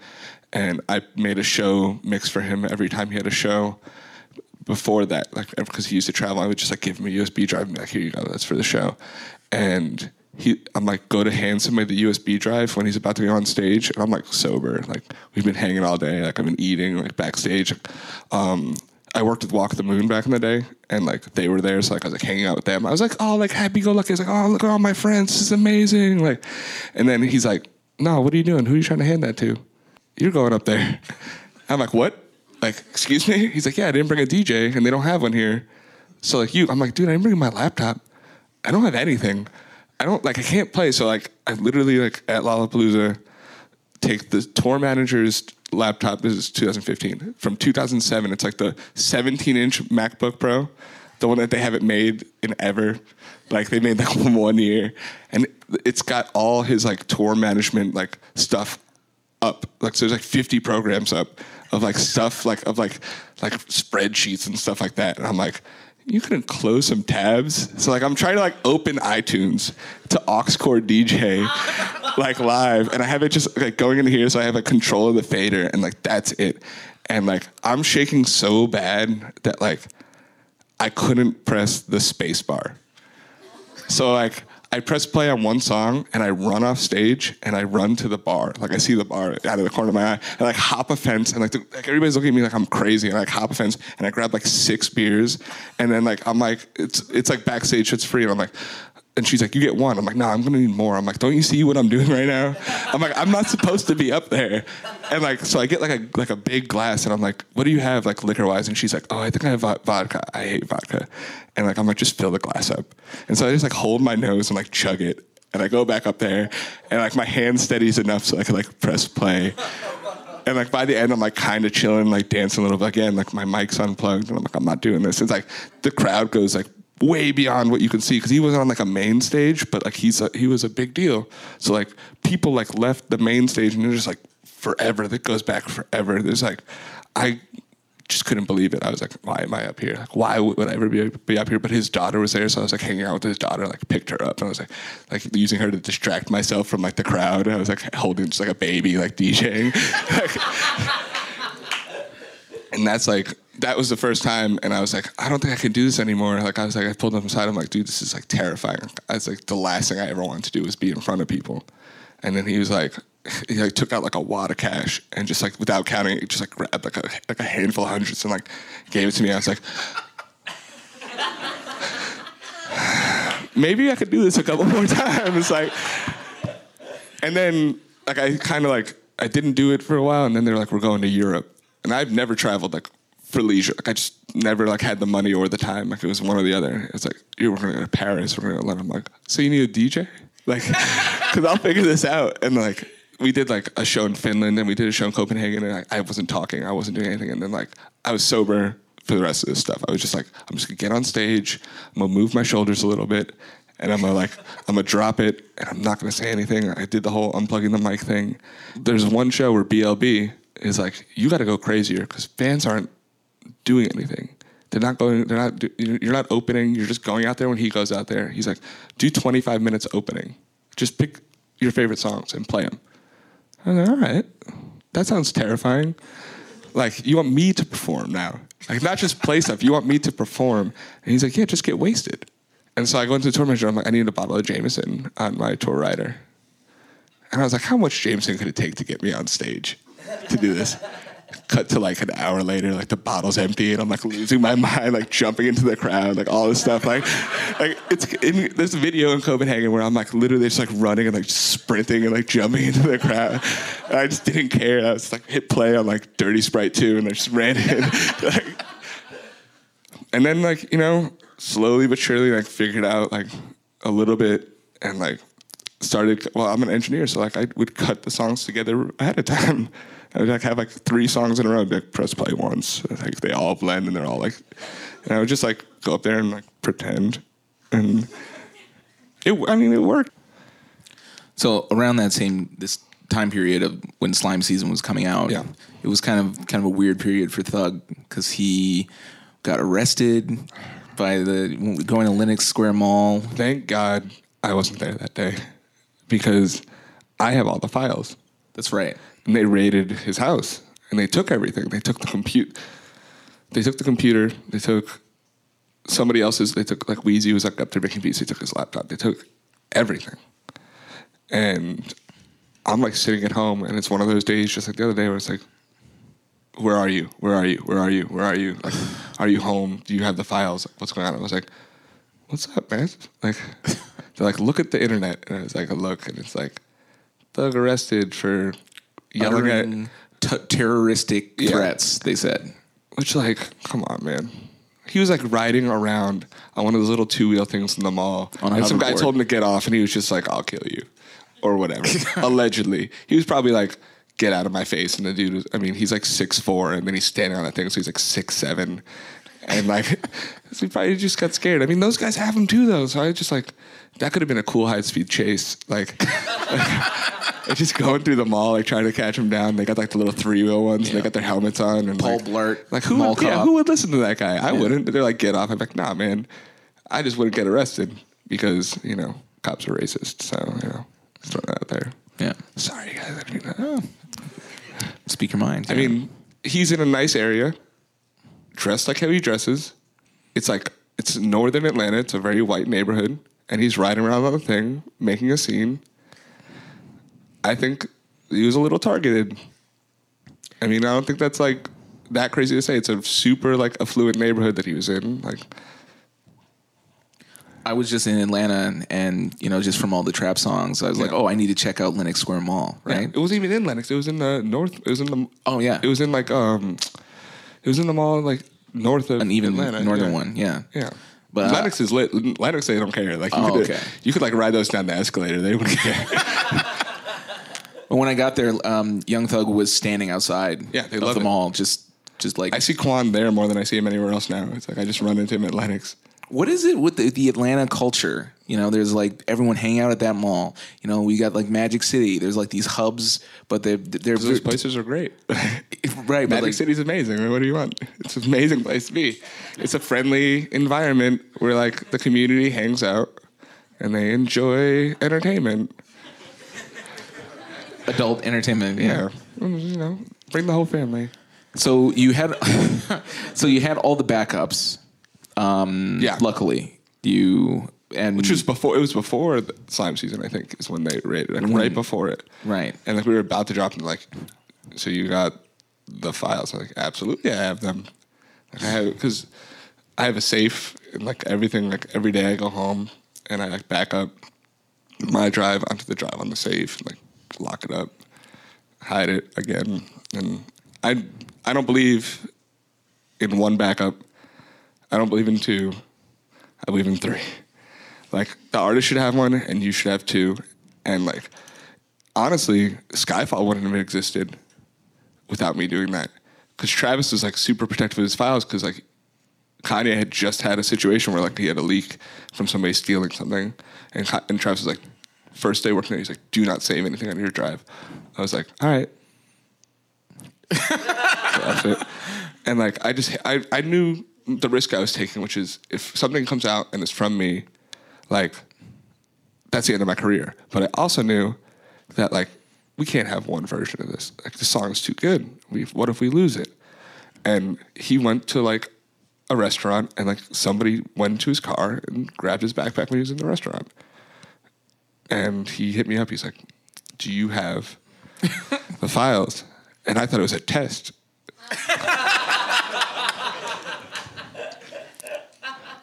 And I made a show mix for him every time he had a show before that, like because he used to travel, I would just like give him a USB drive and be like, here you go, that's for the show. And he, I'm like, go to hand somebody the USB drive when he's about to be on stage, and I'm like sober, like we've been hanging all day, like I've been eating like backstage. Um, I worked with Walk the Moon back in the day, and like they were there, so like I was like hanging out with them. I was like, oh, like happy go lucky. Was like, oh, look at all my friends, this is amazing. Like, and then he's like, no, what are you doing? Who are you trying to hand that to? You're going up there. I'm like, what? Like, excuse me? He's like, yeah, I didn't bring a DJ, and they don't have one here. So like you, I'm like, dude, I didn't bring my laptop. I don't have anything. I don't like. I can't play. So like, I literally like at Lollapalooza take the tour manager's laptop this is 2015 from 2007 it's like the 17 inch macbook pro the one that they haven't made in ever like they made like one year and it's got all his like tour management like stuff up like so there's like 50 programs up of like stuff like of like like spreadsheets and stuff like that. And i'm like you couldn't close some tabs? So like i'm trying to like open itunes to aux-core dj like live. And i have it just like going in here so i have a control of the fader and like that's it. And like i'm shaking so bad that like i couldn't press the space bar. So like I press play on one song and I run off stage and I run to the bar. Like I see the bar out of the corner of my eye. And like hop a fence and like, the, like everybody's looking at me like I'm crazy and I like hop a fence and I grab like six beers. And then like I'm like it's it's like backstage it's free. And I'm like and she's like, "You get one." I'm like, "No, I'm gonna need more." I'm like, "Don't you see what I'm doing right now?" I'm like, "I'm not supposed to be up there." And like, so I get like a like a big glass, and I'm like, "What do you have like liquor wise?" And she's like, "Oh, I think I have vodka. I hate vodka." And like, I'm like, "Just fill the glass up." And so I just like hold my nose and like chug it, and I go back up there, and like my hand steadies enough so I can like press play. And like by the end, I'm like kind of chilling, like dancing a little bit again. Like my mic's unplugged, and I'm like, I'm not doing this. It's like the crowd goes like way beyond what you can see because he was on like a main stage, but like he's a, he was a big deal. So like people like left the main stage and they're just like forever. That goes back forever. There's like I just couldn't believe it. I was like, why am I up here? Like, why would I ever be, be up here? But his daughter was there, so I was like hanging out with his daughter. Like, picked her up, and I was like, like using her to distract myself from like the crowd. And I was like holding just like a baby, like DJing. and that's like that was the first time and i was like i don't think i can do this anymore. Like i was like i pulled him aside. I'm like dude this is like terrifying. I was like the last thing i ever wanted to do was be in front of people. And then he was like he like took out like a wad of cash and just like without counting it just like grabbed like a like a handful of hundreds and like gave it to me. I was like maybe i could do this a couple more times. Like and then like i kind of like i didn't do it for a while and then they're like we're going to europe. And I've never traveled like for leisure. Like I just never like had the money or the time. Like it was one or the other. It's like you're going to Paris. We're going to London. I'm like, so you need a DJ? Like, because I'll figure this out. And like we did like a show in Finland and we did a show in Copenhagen and I, I wasn't talking. I wasn't doing anything. And then like I was sober for the rest of this stuff. I was just like, I'm just gonna get on stage. I'm gonna move my shoulders a little bit. And I'm gonna like, I'm gonna drop it, and I'm not gonna say anything. I did the whole unplugging the mic thing. There's one show where BLB is like, you got to go crazier because fans aren't doing anything. They're not going. They're not. You're not opening. You're just going out there when he goes out there. He's like, do 25 minutes opening. Just pick your favorite songs and play them. I'm like, all right, that sounds terrifying. Like you want me to perform now, like not just play stuff. You want me to perform. And he's like, yeah, just get wasted. And so I go into the tour manager. I'm like, I need a bottle of Jameson on my tour rider. And I was like, how much Jameson could it take to get me on stage? to do this. Cut to like an hour later, like the bottle's empty, and I'm like losing my mind, like jumping into the crowd, like all this stuff. Like, like it's in this video in Copenhagen where I'm like literally just like running and like sprinting and like jumping into the crowd. And I just didn't care. I was like hit play on like Dirty Sprite 2 and I just ran in. like, and then like you know, slowly but surely like figured out like a little bit and like started well i'm an engineer so like i would cut the songs together ahead of time i would like have like three songs in a row I'd like press play once like they all blend and they're all like and i would just like go up there and like pretend and it i mean it worked So around that same this time period of when Slime season was coming out, Yeah. it was kind of kind of a weird period for Thug because he got arrested by the going to Lenox Square Mall. thank god i wasn't there that day because i have all the files That's right. And they raided his house and they took everything. They took the compute. They took the computer. They took somebody else's. They took like Wheezy was like up there making beats. They took his laptop. They took everything. And I'm like sitting at home, and it's one of those days, just like the other day, where it's like, "Where are you? Where are you? Where are you? Where are you? Like, are you home? Do you have the files? Like, what's going on?" I was like, "What's up, man?" Like, they're like, "Look at the internet," and I was like, "I look," and it's like, "Thug arrested for yelling at." T- terroristic Yeah. threats. They said. Which, like, come on, man. He was like riding around on one of those little two wheel things in the mall. On and some guy told him to get off, and he was just like, I'll kill you. Or whatever. Allegedly. He was probably like, get out of my face. And the dude, was, I mean, he's like six four, and then he's standing on that thing, so he's like six seven, and like he probably just got scared. I mean, those guys have them too, though. So I just like that could have been a cool high speed chase, like. like, just going through the mall, like trying to catch them down. They got like the little three wheel ones. And they got their helmets on. And Paul like, Blart, like who? Would, yeah, who would listen to that guy? I wouldn't. They're like, get off. I'm like, nah, man. I just wouldn't get arrested because you know cops are racist. So you know, just throwing that out there. Yeah. Sorry, guys. I didn't mean that. Speak your mind. I mean, he's in a nice area, dressed like how he dresses. It's like it's northern Atlanta. It's a very white neighborhood, and he's riding around on a thing, making a scene. I think he was a little targeted. I mean, I don't think that's like that crazy to say. It's a super like affluent neighborhood that he was in. Like, I was just in Atlanta, and, and you know, just from all the trap songs, I was like, oh, I need to check out Lenox Square Mall, right? it wasn't even in Lenox. It was in the north. It was in the. Oh, yeah. It was in like um, it was in the mall like north of An even Atlanta. northern yeah. one, yeah. Yeah. But, uh, Lenox is lit. Lenox, they don't care. Like you, Oh, could, okay. you could like ride those down the escalator. They wouldn't care. But when I got there, um, Young Thug was standing outside Yeah, they of love the it. mall, just just like I see Quan there more than I see him anywhere else now. It's like I just run into him at Lenox. What is it with the, the Atlanta culture? You know, there's like everyone hang out at that mall. You know, we got like Magic City. There's like these hubs, but they're they're Those places are great. right. But Magic like, City's amazing. I mean, what do you want? It's an amazing place to be. It's a friendly environment where like the community hangs out and they enjoy entertainment. adult entertainment. Yeah, Mm, you know, bring the whole family. So you had, so you had all the backups. Yeah, Luckily, you and which was before. It was before the slime season. I think is when they. Like Mm-hmm. right before it. right. And like we were about to drop them, like, so you got the files? I'm like, absolutely, I have them. Like, I have because I have a safe and like everything. Like every day I go home and I like back up my drive onto the drive on the safe, like lock it up, hide it again, and I I don't believe in one backup. I don't believe in two. I believe in three. Like the artist should have one, and you should have two, and like honestly, Skyfall wouldn't have existed without me doing that. Because Travis was like super protective of his files because like Kanye had just had a situation where like he had a leak from somebody stealing something, and and Travis was like, first day working there, he's like, do not save anything on your drive. I was like, all right. So that's it. And like I just I I knew the risk I was taking, which is if something comes out and it's from me, like that's the end of my career. But I also knew that like we can't have one version of this. Like the song is too good. We what if we lose it? And he went to like a restaurant and like somebody went into his car and grabbed his backpack when he was in the restaurant. And he hit me up. He's like, "Do you have the files?" And I thought it was a test.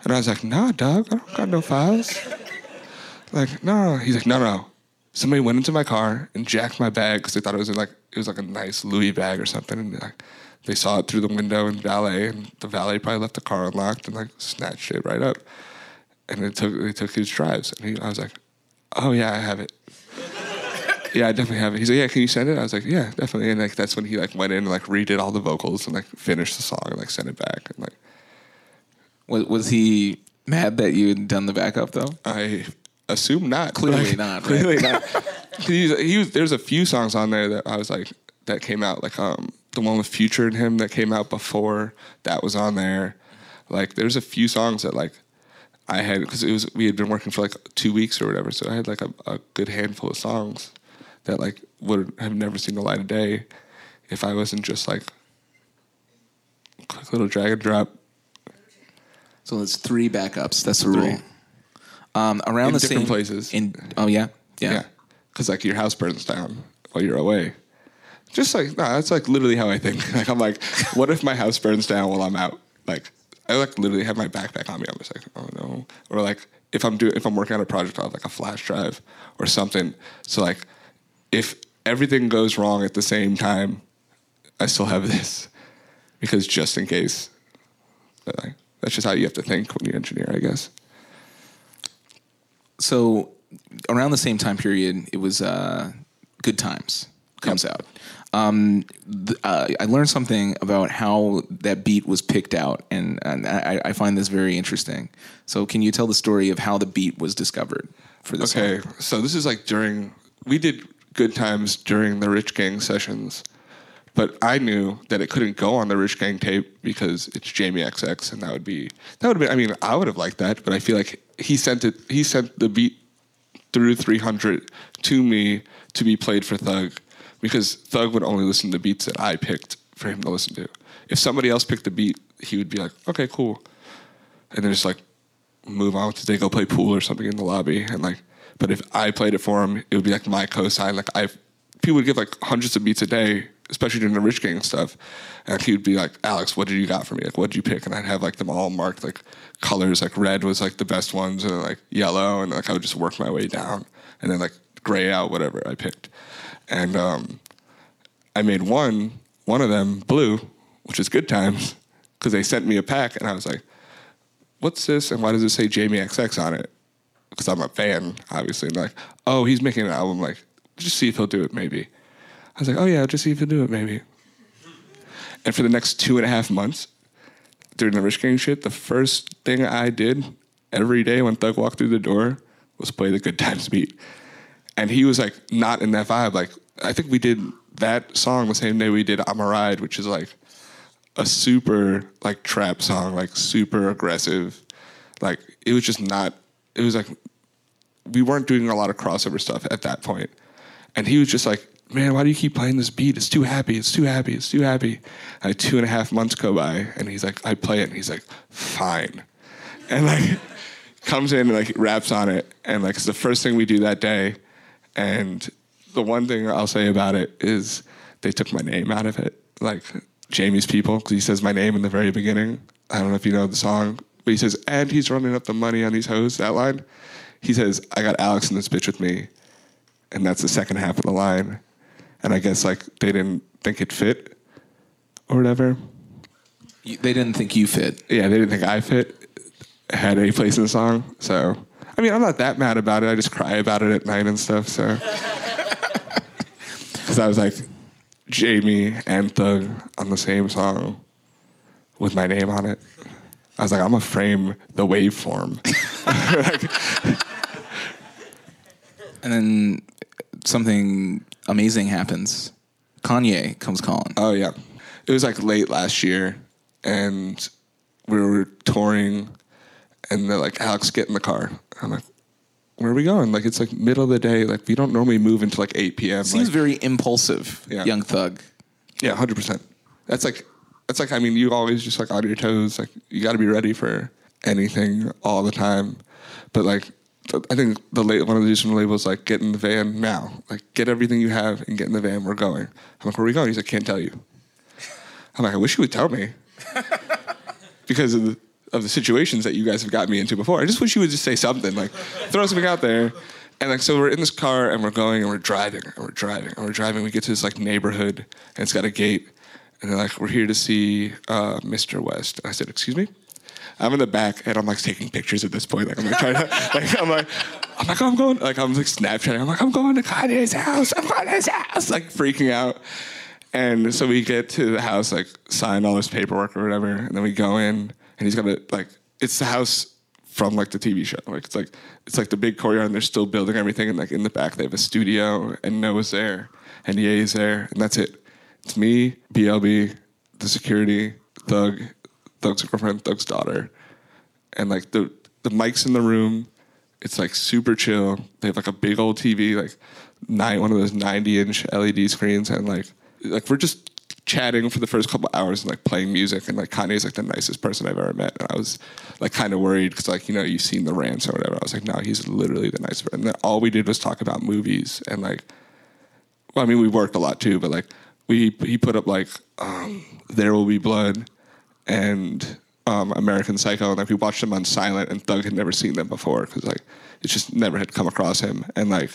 And I was like, nah, dog, I don't got no files. Like, no. He's like, no, no. Somebody went into my car and jacked my bag because they thought it was in like it was like a nice Louis bag or something. And like, they saw it through the window in valet, and the valet probably left the car unlocked and like snatched it right up. And they took they took his drives, and he, I was like, oh yeah, I have it. yeah, I definitely have it. He's like, yeah, can you send it? I was like, yeah, definitely. And like that's when he like went in and like redid all the vocals and like finished the song and like sent it back and like. Was, was he mad that you had done the backup though? I assume not. Clearly not, right? Clearly not. He's, he was, there's a few songs on there that I was like that came out like um the one with Future and him that came out before that was on there. Like there's a few songs that like I had because it was we had been working for like two weeks or whatever, so I had like a, a good handful of songs that like would have never seen the light of day if I wasn't just like quick little drag and drop So it's three backups. That's the Three. rule. Um, around In the different same places. In oh yeah, yeah. Yeah. Because like your house burns down while you're away. Just like no, that's like literally how I think. Like I'm like, what if my house burns down while I'm out? Like I like literally have my backpack on me. I'm just like, oh no. Or like if I'm doing if I'm working on a project, I'll have like a flash drive or something. So like if everything goes wrong at the same time, I still have this because just in case. But like, that's just how you have to think when you engineer, I guess. So around the same time period, it was uh, Good Times comes out. um, th- uh, I learned something about how that beat was picked out, and, and I, I find this very interesting. So, can you tell the story of how the beat was discovered for this? song? Okay, so this is like during we did good times during the Rich Gang sessions, but I knew that it couldn't go on the Rich Gang tape because it's Jamie XX, and that would be that would been. I mean, I would have liked that, but I feel like he sent it. He sent the beat through 300 to me to be played for Thug because Thug would only listen to beats that I picked for him to listen to. If somebody else picked the beat, he would be like, "Okay, cool," and then just like move on to they go play pool or something in the lobby and like but if I played it for him it would be like my cosign like I people would give like hundreds of beats a day especially during the rich gang stuff and he would be like Alex what did you got for me like what did you pick and I'd have like them all marked like colors like red was like the best ones and like yellow and like I would just work my way down and then like gray out whatever I picked and um I made one one of them blue which is good times because they sent me a pack and I was like what's this and why does it say Jamie XX on it? Because I'm a fan, obviously. And like, oh, he's making an album. Like, just see if he'll do it, maybe. I was like, oh yeah, just see if he'll do it, maybe. And for the next two and a half months, during the Rich Gang shit, the first thing I did every day when Thug walked through the door was play the Good Times beat. And he was like not in that vibe. Like I think we did that song the same day we did I'm a Ride, which is like a super like trap song, like super aggressive. Like it was just not. It was like we weren't doing a lot of crossover stuff at that point, and he was just like, "Man, why do you keep playing this beat? It's too happy. It's too happy. It's too happy." And two and a half months go by, and he's like, "I play it," and he's like, "Fine," and like comes in and like raps on it, and like it's the first thing we do that day, and the one thing I'll say about it is they took my name out of it, like Jamie's people, because he says my name in the very beginning. I don't know if you know the song, but he says, and he's running up the money on these hoes. That line, he says, I got Alex in this bitch with me, and that's the second half of the line. And I guess like they didn't think it fit, or whatever. You- they didn't think you fit. Yeah, they didn't think I fit, had any place in the song. So I mean, I'm not that mad about it. I just cry about it at night and stuff. So because I was like Jamie and Thug on the same song with my name on it. I was like, I'm gonna frame the waveform. And then something amazing happens. Kanye comes calling. Oh yeah, it was like late last year, and we were touring, and they're like, "Alex, get in the car." I'm like, "Where are we going?" Like it's like middle of the day. Like we don't normally move until like 8 p.m. Seems like, very impulsive, Yeah. young thug. yeah, hundred percent. That's like that's like I mean, you always just like on your toes. Like you got to be ready for anything all the time. But like I think the late one of the dudes from the label was like, "Get in the van now. Like get everything you have and get in the van. We're going." I'm like, "Where are we going?" He's like, "Can't tell you." I'm like, "I wish you would tell me." because of the, of the situations that you guys have got me into before. I just wish you would just say something, like throw something out there. And like so we're in this car and we're going and we're driving and we're driving and we're driving. We get to this like neighborhood and it's got a gate and they're like, We're here to see uh, Mr. West. I said, Excuse me? I'm in the back and I'm like taking pictures at this point. Like I'm like trying to like I'm like I'm like, I'm going like I'm like Snapchatting. I'm like, I'm going to Kanye's house. I'm going to his house, like freaking out. And so we get to the house, like sign all this paperwork or whatever, and then we go in, and he's got to like it's the house from like the TV show. Like it's like it's like the big courtyard, and they're still building everything, and like in the back they have a studio, and Noah's there, and Ye's there, and that's it. It's me, BLB, the security, Thug, Thug's girlfriend, Thug's daughter, and like the the mics in the room. It's like super chill. They have like a big old TV, like nine one of those ninety inch LED screens, and like like we're just chatting for the first couple hours and like playing music. And like Kanye's like the nicest person I've ever met, and I was like kind of worried because like you know you've seen the rants or whatever. I was like, no, he's literally the nicest. person. And then all we did was talk about movies and like well, I mean, we worked a lot too, but like we he put up like um, There Will Be Blood and um, American Psycho, and like we watched them on silent, and Thug had never seen them before because like it just never had come across him, and like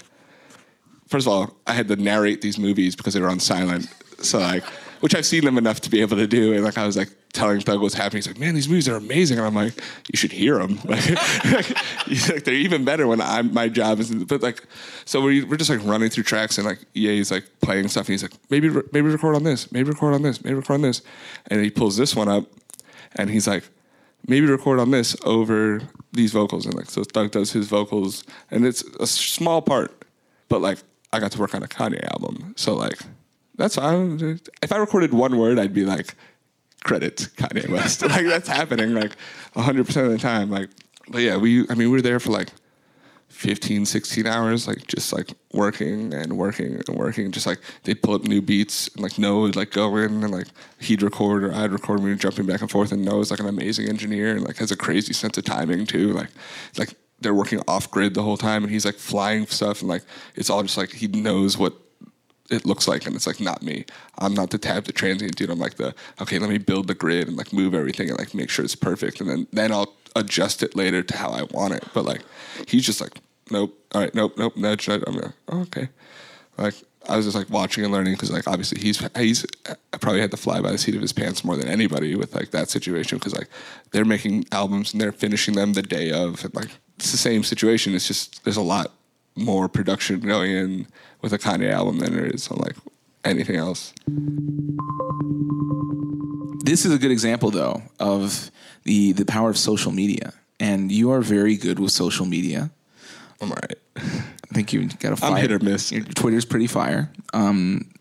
first of all, I had to narrate these movies because they were on silent, so like which I've seen them enough to be able to do, and like I was like telling Thug what's happening. He's like, "Man, these movies are amazing." And I'm like, "You should hear them. Like, he's like they're even better when I'm my job is." But like, so we, we're just like running through tracks and like yeah, he's like playing stuff. And he's like, "Maybe maybe record on this. Maybe record on this. Maybe record on this." And he pulls this one up, and he's like, "Maybe record on this over these vocals." And like, so Thug does his vocals, and it's a small part, but like I got to work on a Kanye album, so like. That's fine. If I recorded one word, I'd be like, credit Kanye West. like that's happening like 100% of the time. Like, but yeah, we, I mean, we were there for like 15, 16 hours, like just like working and working and working. Just like they'd pull up new beats and like Noah would like go in and like he'd record or I'd record. We were jumping back and forth and Noah's like an amazing engineer and like has a crazy sense of timing too. Like, like they're working off grid the whole time and he's like flying stuff and like it's all just like he knows what it looks like and it's like not me. I'm not the tab the transient dude. I'm like the okay let me build the grid and like move everything and like make sure it's perfect and then then i'll adjust it later to how i want it. But like he's just like nope all right nope nope nudge, nudge. i'm like oh, okay. Like i was just like watching and learning because like obviously he's he's i probably had to fly by the seat of his pants more than anybody with like that situation because like they're making albums and they're finishing them the day of and like it's the same situation. It's just there's a lot more production going in with a Kanye album than there is on like anything else. This is a good example, though, of the the power of social media, and you are very good with social media. I'm all right. I think you got a fire. I'm hit or miss. Your Twitter's pretty fire. Um,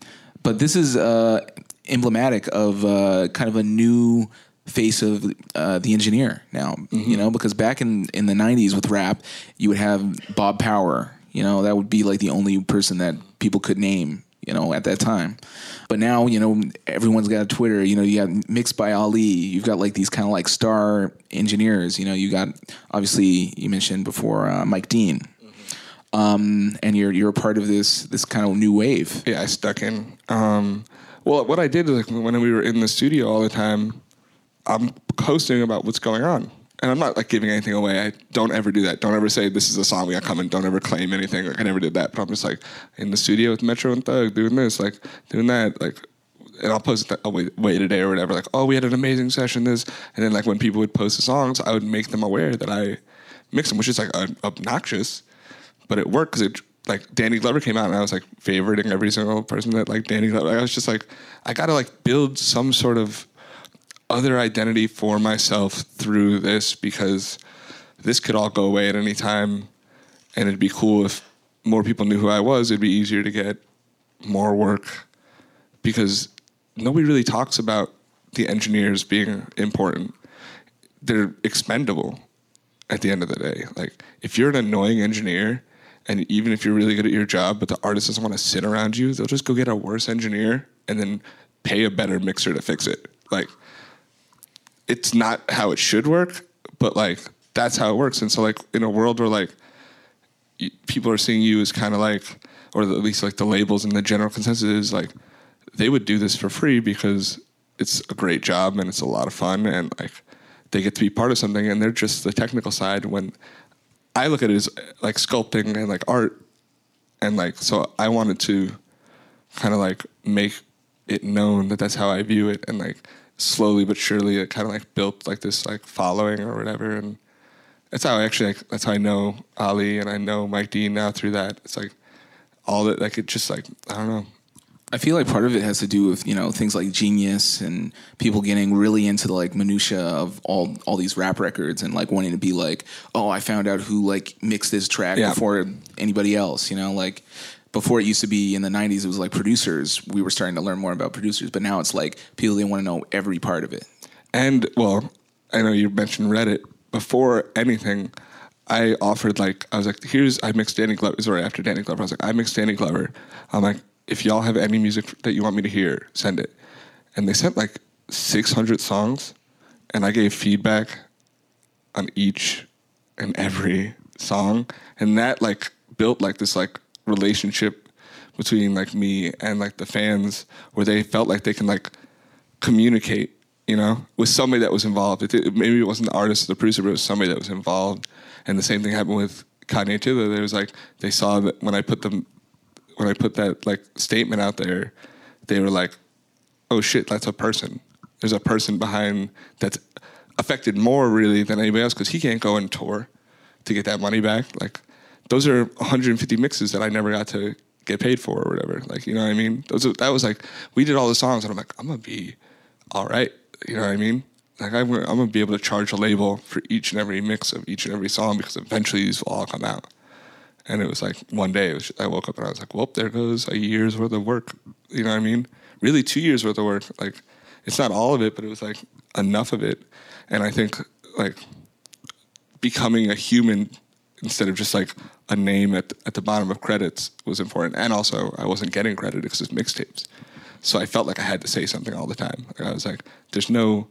but this is uh, emblematic of uh, kind of a new face of uh, the engineer now. You know, because back in in the '90s with rap, you would have Bob Power. You know, that would be like the only person that people could name. You know, at that time. But now, you know, everyone's got a Twitter. You know, you got Mixed by Ali. You've got like these kind of like star engineers. You know, you got obviously you mentioned before uh, Mike Dean, um, and you're you're a part of this this kind of new wave. Yeah, I stuck in. Um, well, what I did is like when we were in the studio all the time, I'm posting about what's going on. And I'm not like giving anything away. I don't ever do that. Don't ever say this is a song we got coming. Don't ever claim anything. Like I never did that. But I'm just like in the studio with Metro and Thug doing this, like doing that, like. And I'll post it. Oh wait, wait a day or whatever. Like, oh, we had an amazing session. This, and then like when people would post the songs, I would make them aware that I mix them, which is like obnoxious, but it worked because it like Danny Glover came out and I was like favoriting every single person that like Danny Glover. I was just like, I gotta like build some sort of other identity for myself through this because this could all go away at any time. And it'd be cool if more people knew who I was. It'd be easier to get more work because nobody really talks about the engineers being important. They're expendable at the end of the day. Like if you're an annoying engineer and even if you're really good at your job but the artist doesn't want to sit around you they'll just go get a worse engineer and then pay a better mixer to fix it. Like it's not how it should work, but like that's how it works. And so like in a world where like people are seeing you as kind of like, or at least like the labels and the general consensus is like they would do this for free because it's a great job and it's a lot of fun and like they get to be part of something and they're just the technical side. When I look at it as like sculpting and like art and like so I wanted to kind of like make it known that that's how I view it and like slowly but surely it kind of like built like this like following or whatever. And that's how I actually like that's how I know Ali and I know Mike Dean now through that. It's like all that like it just like I don't know. I feel like part of it has to do with you know things like genius and people getting really into the like minutia of all all these rap records and like wanting to be like oh I found out who like mixed this track Yeah. before anybody else you know like before it used to be in the 90s it was like producers we were starting to learn more about producers but now it's like people they want to know every part of it And well, I know you mentioned Reddit. Before anything, I offered like I was like, here's I mixed Danny Glover. Sorry, after Danny Glover, I was like, I mixed Danny Glover. I'm like, if y'all have any music that you want me to hear, send it. And they sent like 600 songs, and I gave feedback on each and every song, and that like built like this like relationship between like me and like the fans, where they felt like they can like communicate, you know, with somebody that was involved. It, it- maybe it wasn't the artist or the producer, but it was somebody that was involved. And the same thing happened with Kanye too. There was like they saw that when I put them, when I put that like statement out there, they were like, "Oh shit, that's a person," There's a person behind that's affected more really than anybody else because he can't go and tour to get that money back. Like those are 150 mixes that I never got to get paid for or whatever. Like you know what I mean? Those that was like we did all the songs and I'm like I'm gonna be all right. You know what I mean? Like I'm gonna, I'm gonna be able to charge a label for each and every mix of each and every song because eventually these will all come out. And it was like one day was, I woke up and I was like, well, there goes a year's worth of work. You know what I mean? Really, two years worth of work. Like, it's not all of it, but it was like enough of it. And I think like becoming a human instead of just like a name at, at the bottom of credits was important. And also, I wasn't getting credit because it's mixtapes. So I felt like I had to say something all the time. Like I was like, there's no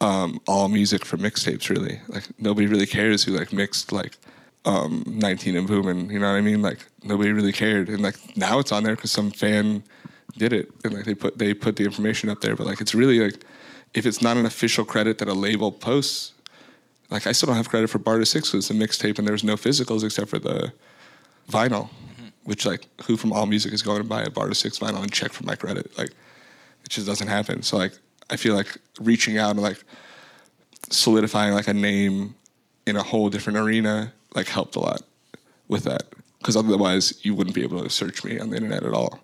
um, all music for mixtapes really. Like nobody really cares who like mixed like um, 19 and Boomin. You know what I mean? Like nobody really cared, and like now it's on there because some fan did it, and like they put they put the information up there. But like it's really like if it's not an official credit that a label posts, like I still don't have credit for Barter Six because it's a mixtape and there's no physicals except for the vinyl, mm-hmm. which like who from All Music is going to buy a Barter Six vinyl and check for my credit? Like it just doesn't happen. So like I feel like reaching out and like solidifying like a name in a whole different arena like helped a lot with that because otherwise you wouldn't be able to search me on the internet at all.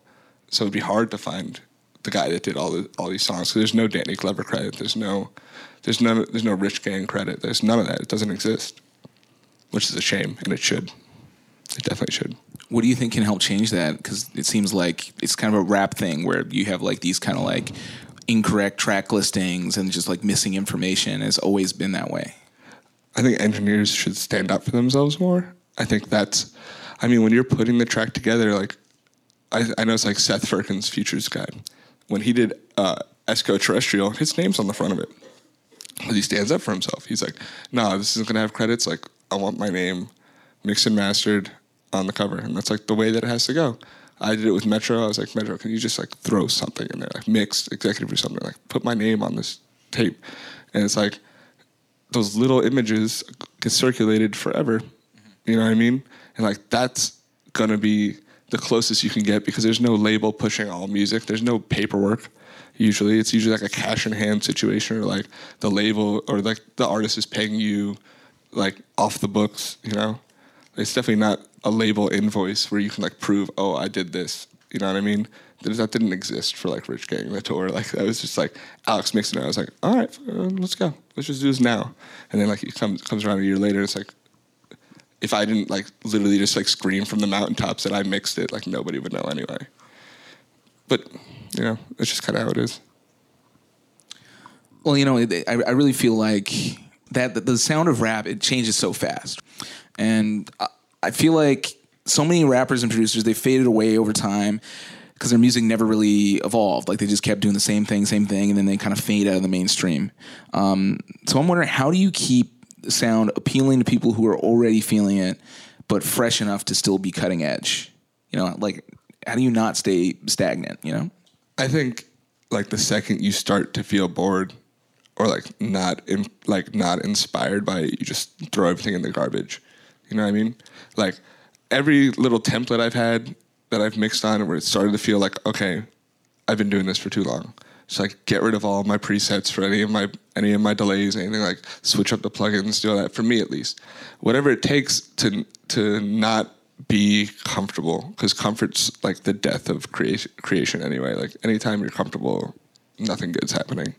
So it'd be hard to find the guy that did all the, all these songs. Cause there's no Danny Glover credit. There's no there's no there's no Rich Gang credit. There's none of that. It doesn't exist, which is a shame, and it should. It definitely should. What do you think can help change that? Because it seems like it's kind of a rap thing where you have like these kind of like incorrect track listings and just like missing information. It's always been that way. I think engineers should stand up for themselves more. I think that's, I mean, when you're putting the track together, like, I, I know it's like Seth Firkins, Futures guy. When he did uh, Esco Terrestrial, his name's on the front of it. He stands up for himself. He's like, no, this isn't going to have credits. Like, I want my name mixed and mastered on the cover. And that's like the way that it has to go. I did it with Metro. I was like, Metro, can you just like throw something in there, like mixed executive or something, like put my name on this tape? And it's like, those little images get circulated forever. Mm-hmm. You know what I mean? And like that's gonna be the closest you can get because there's no label pushing all music. There's no paperwork. Usually, it's usually like a cash in hand situation, or like the label or like the artist is paying you like off the books. You know, it's definitely not a label invoice where you can like prove, oh, I did this. You know what I mean? that didn't exist for like Rich Gang the tour. Like that was just like Alex mixing it. I was like, all right, let's go. Let's just do this now. And then like it comes comes around a year later. It's like if I didn't like literally just like scream from the mountaintops that I mixed it, like nobody would know anyway. But you know, it's just kind of how it is. Well, you know, I, I really feel like that the sound of rap it changes so fast, and I feel like so many rappers and producers they faded away over time because their music never really evolved. Like they just kept doing the same thing, same thing, and then they kind of fade out of the mainstream. Um, so I'm wondering, how do you keep the sound appealing to people who are already feeling it, but fresh enough to still be cutting edge? You know, like how do you not stay stagnant? You know, I think like the second you start to feel bored or like not in, like not inspired by it, you just throw everything in the garbage. You know what I mean? Like every little template I've had that I've mixed on where it started to feel like, okay, I've been doing this for too long. So like get rid of all my presets for any of my any of my delays, anything like switch up the plugins, do all that for me at least. Whatever it takes to to not be comfortable because comfort's like the death of creation creation anyway. Like anytime you're comfortable, nothing good's happening.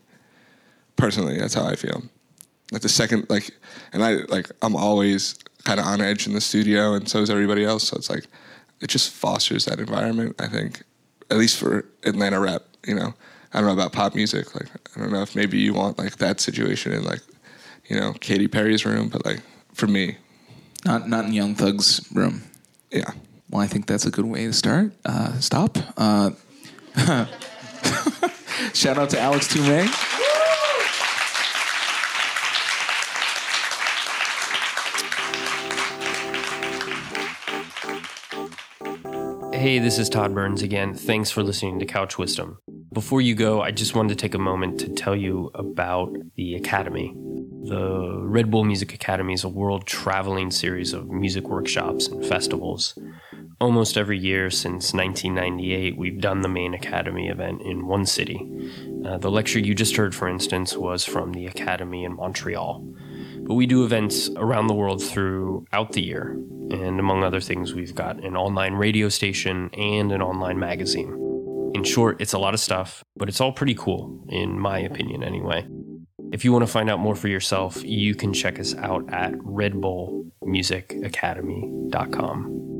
Personally, that's how I feel. Like the second like and I like I'm always kind of on edge in the studio and so is everybody else. So it's like it just fosters that environment. I think, at least for Atlanta rap, you know. I don't know about pop music. Like, I don't know if maybe you want like that situation in like, you know, Katy Perry's room, but like for me, not not in Young Thug's room. Yeah. Well, I think that's a good way to start. Uh, stop. Uh, shout out to Alex Tumay. Hey, this is Todd Burns again. Thanks for listening to Couch Wisdom. Before you go, I just wanted to take a moment to tell you about the Academy. The Red Bull Music Academy is a world traveling series of music workshops and festivals. Almost every year since 1998, we've done the main Academy event in one city. Uh, the lecture you just heard, for instance, was from the Academy in Montreal. But we do events around the world throughout the year. And among other things, we've got an online radio station and an online magazine. In short, it's a lot of stuff, but it's all pretty cool, in my opinion, anyway. If you want to find out more for yourself, you can check us out at redbullmusicacademy.com.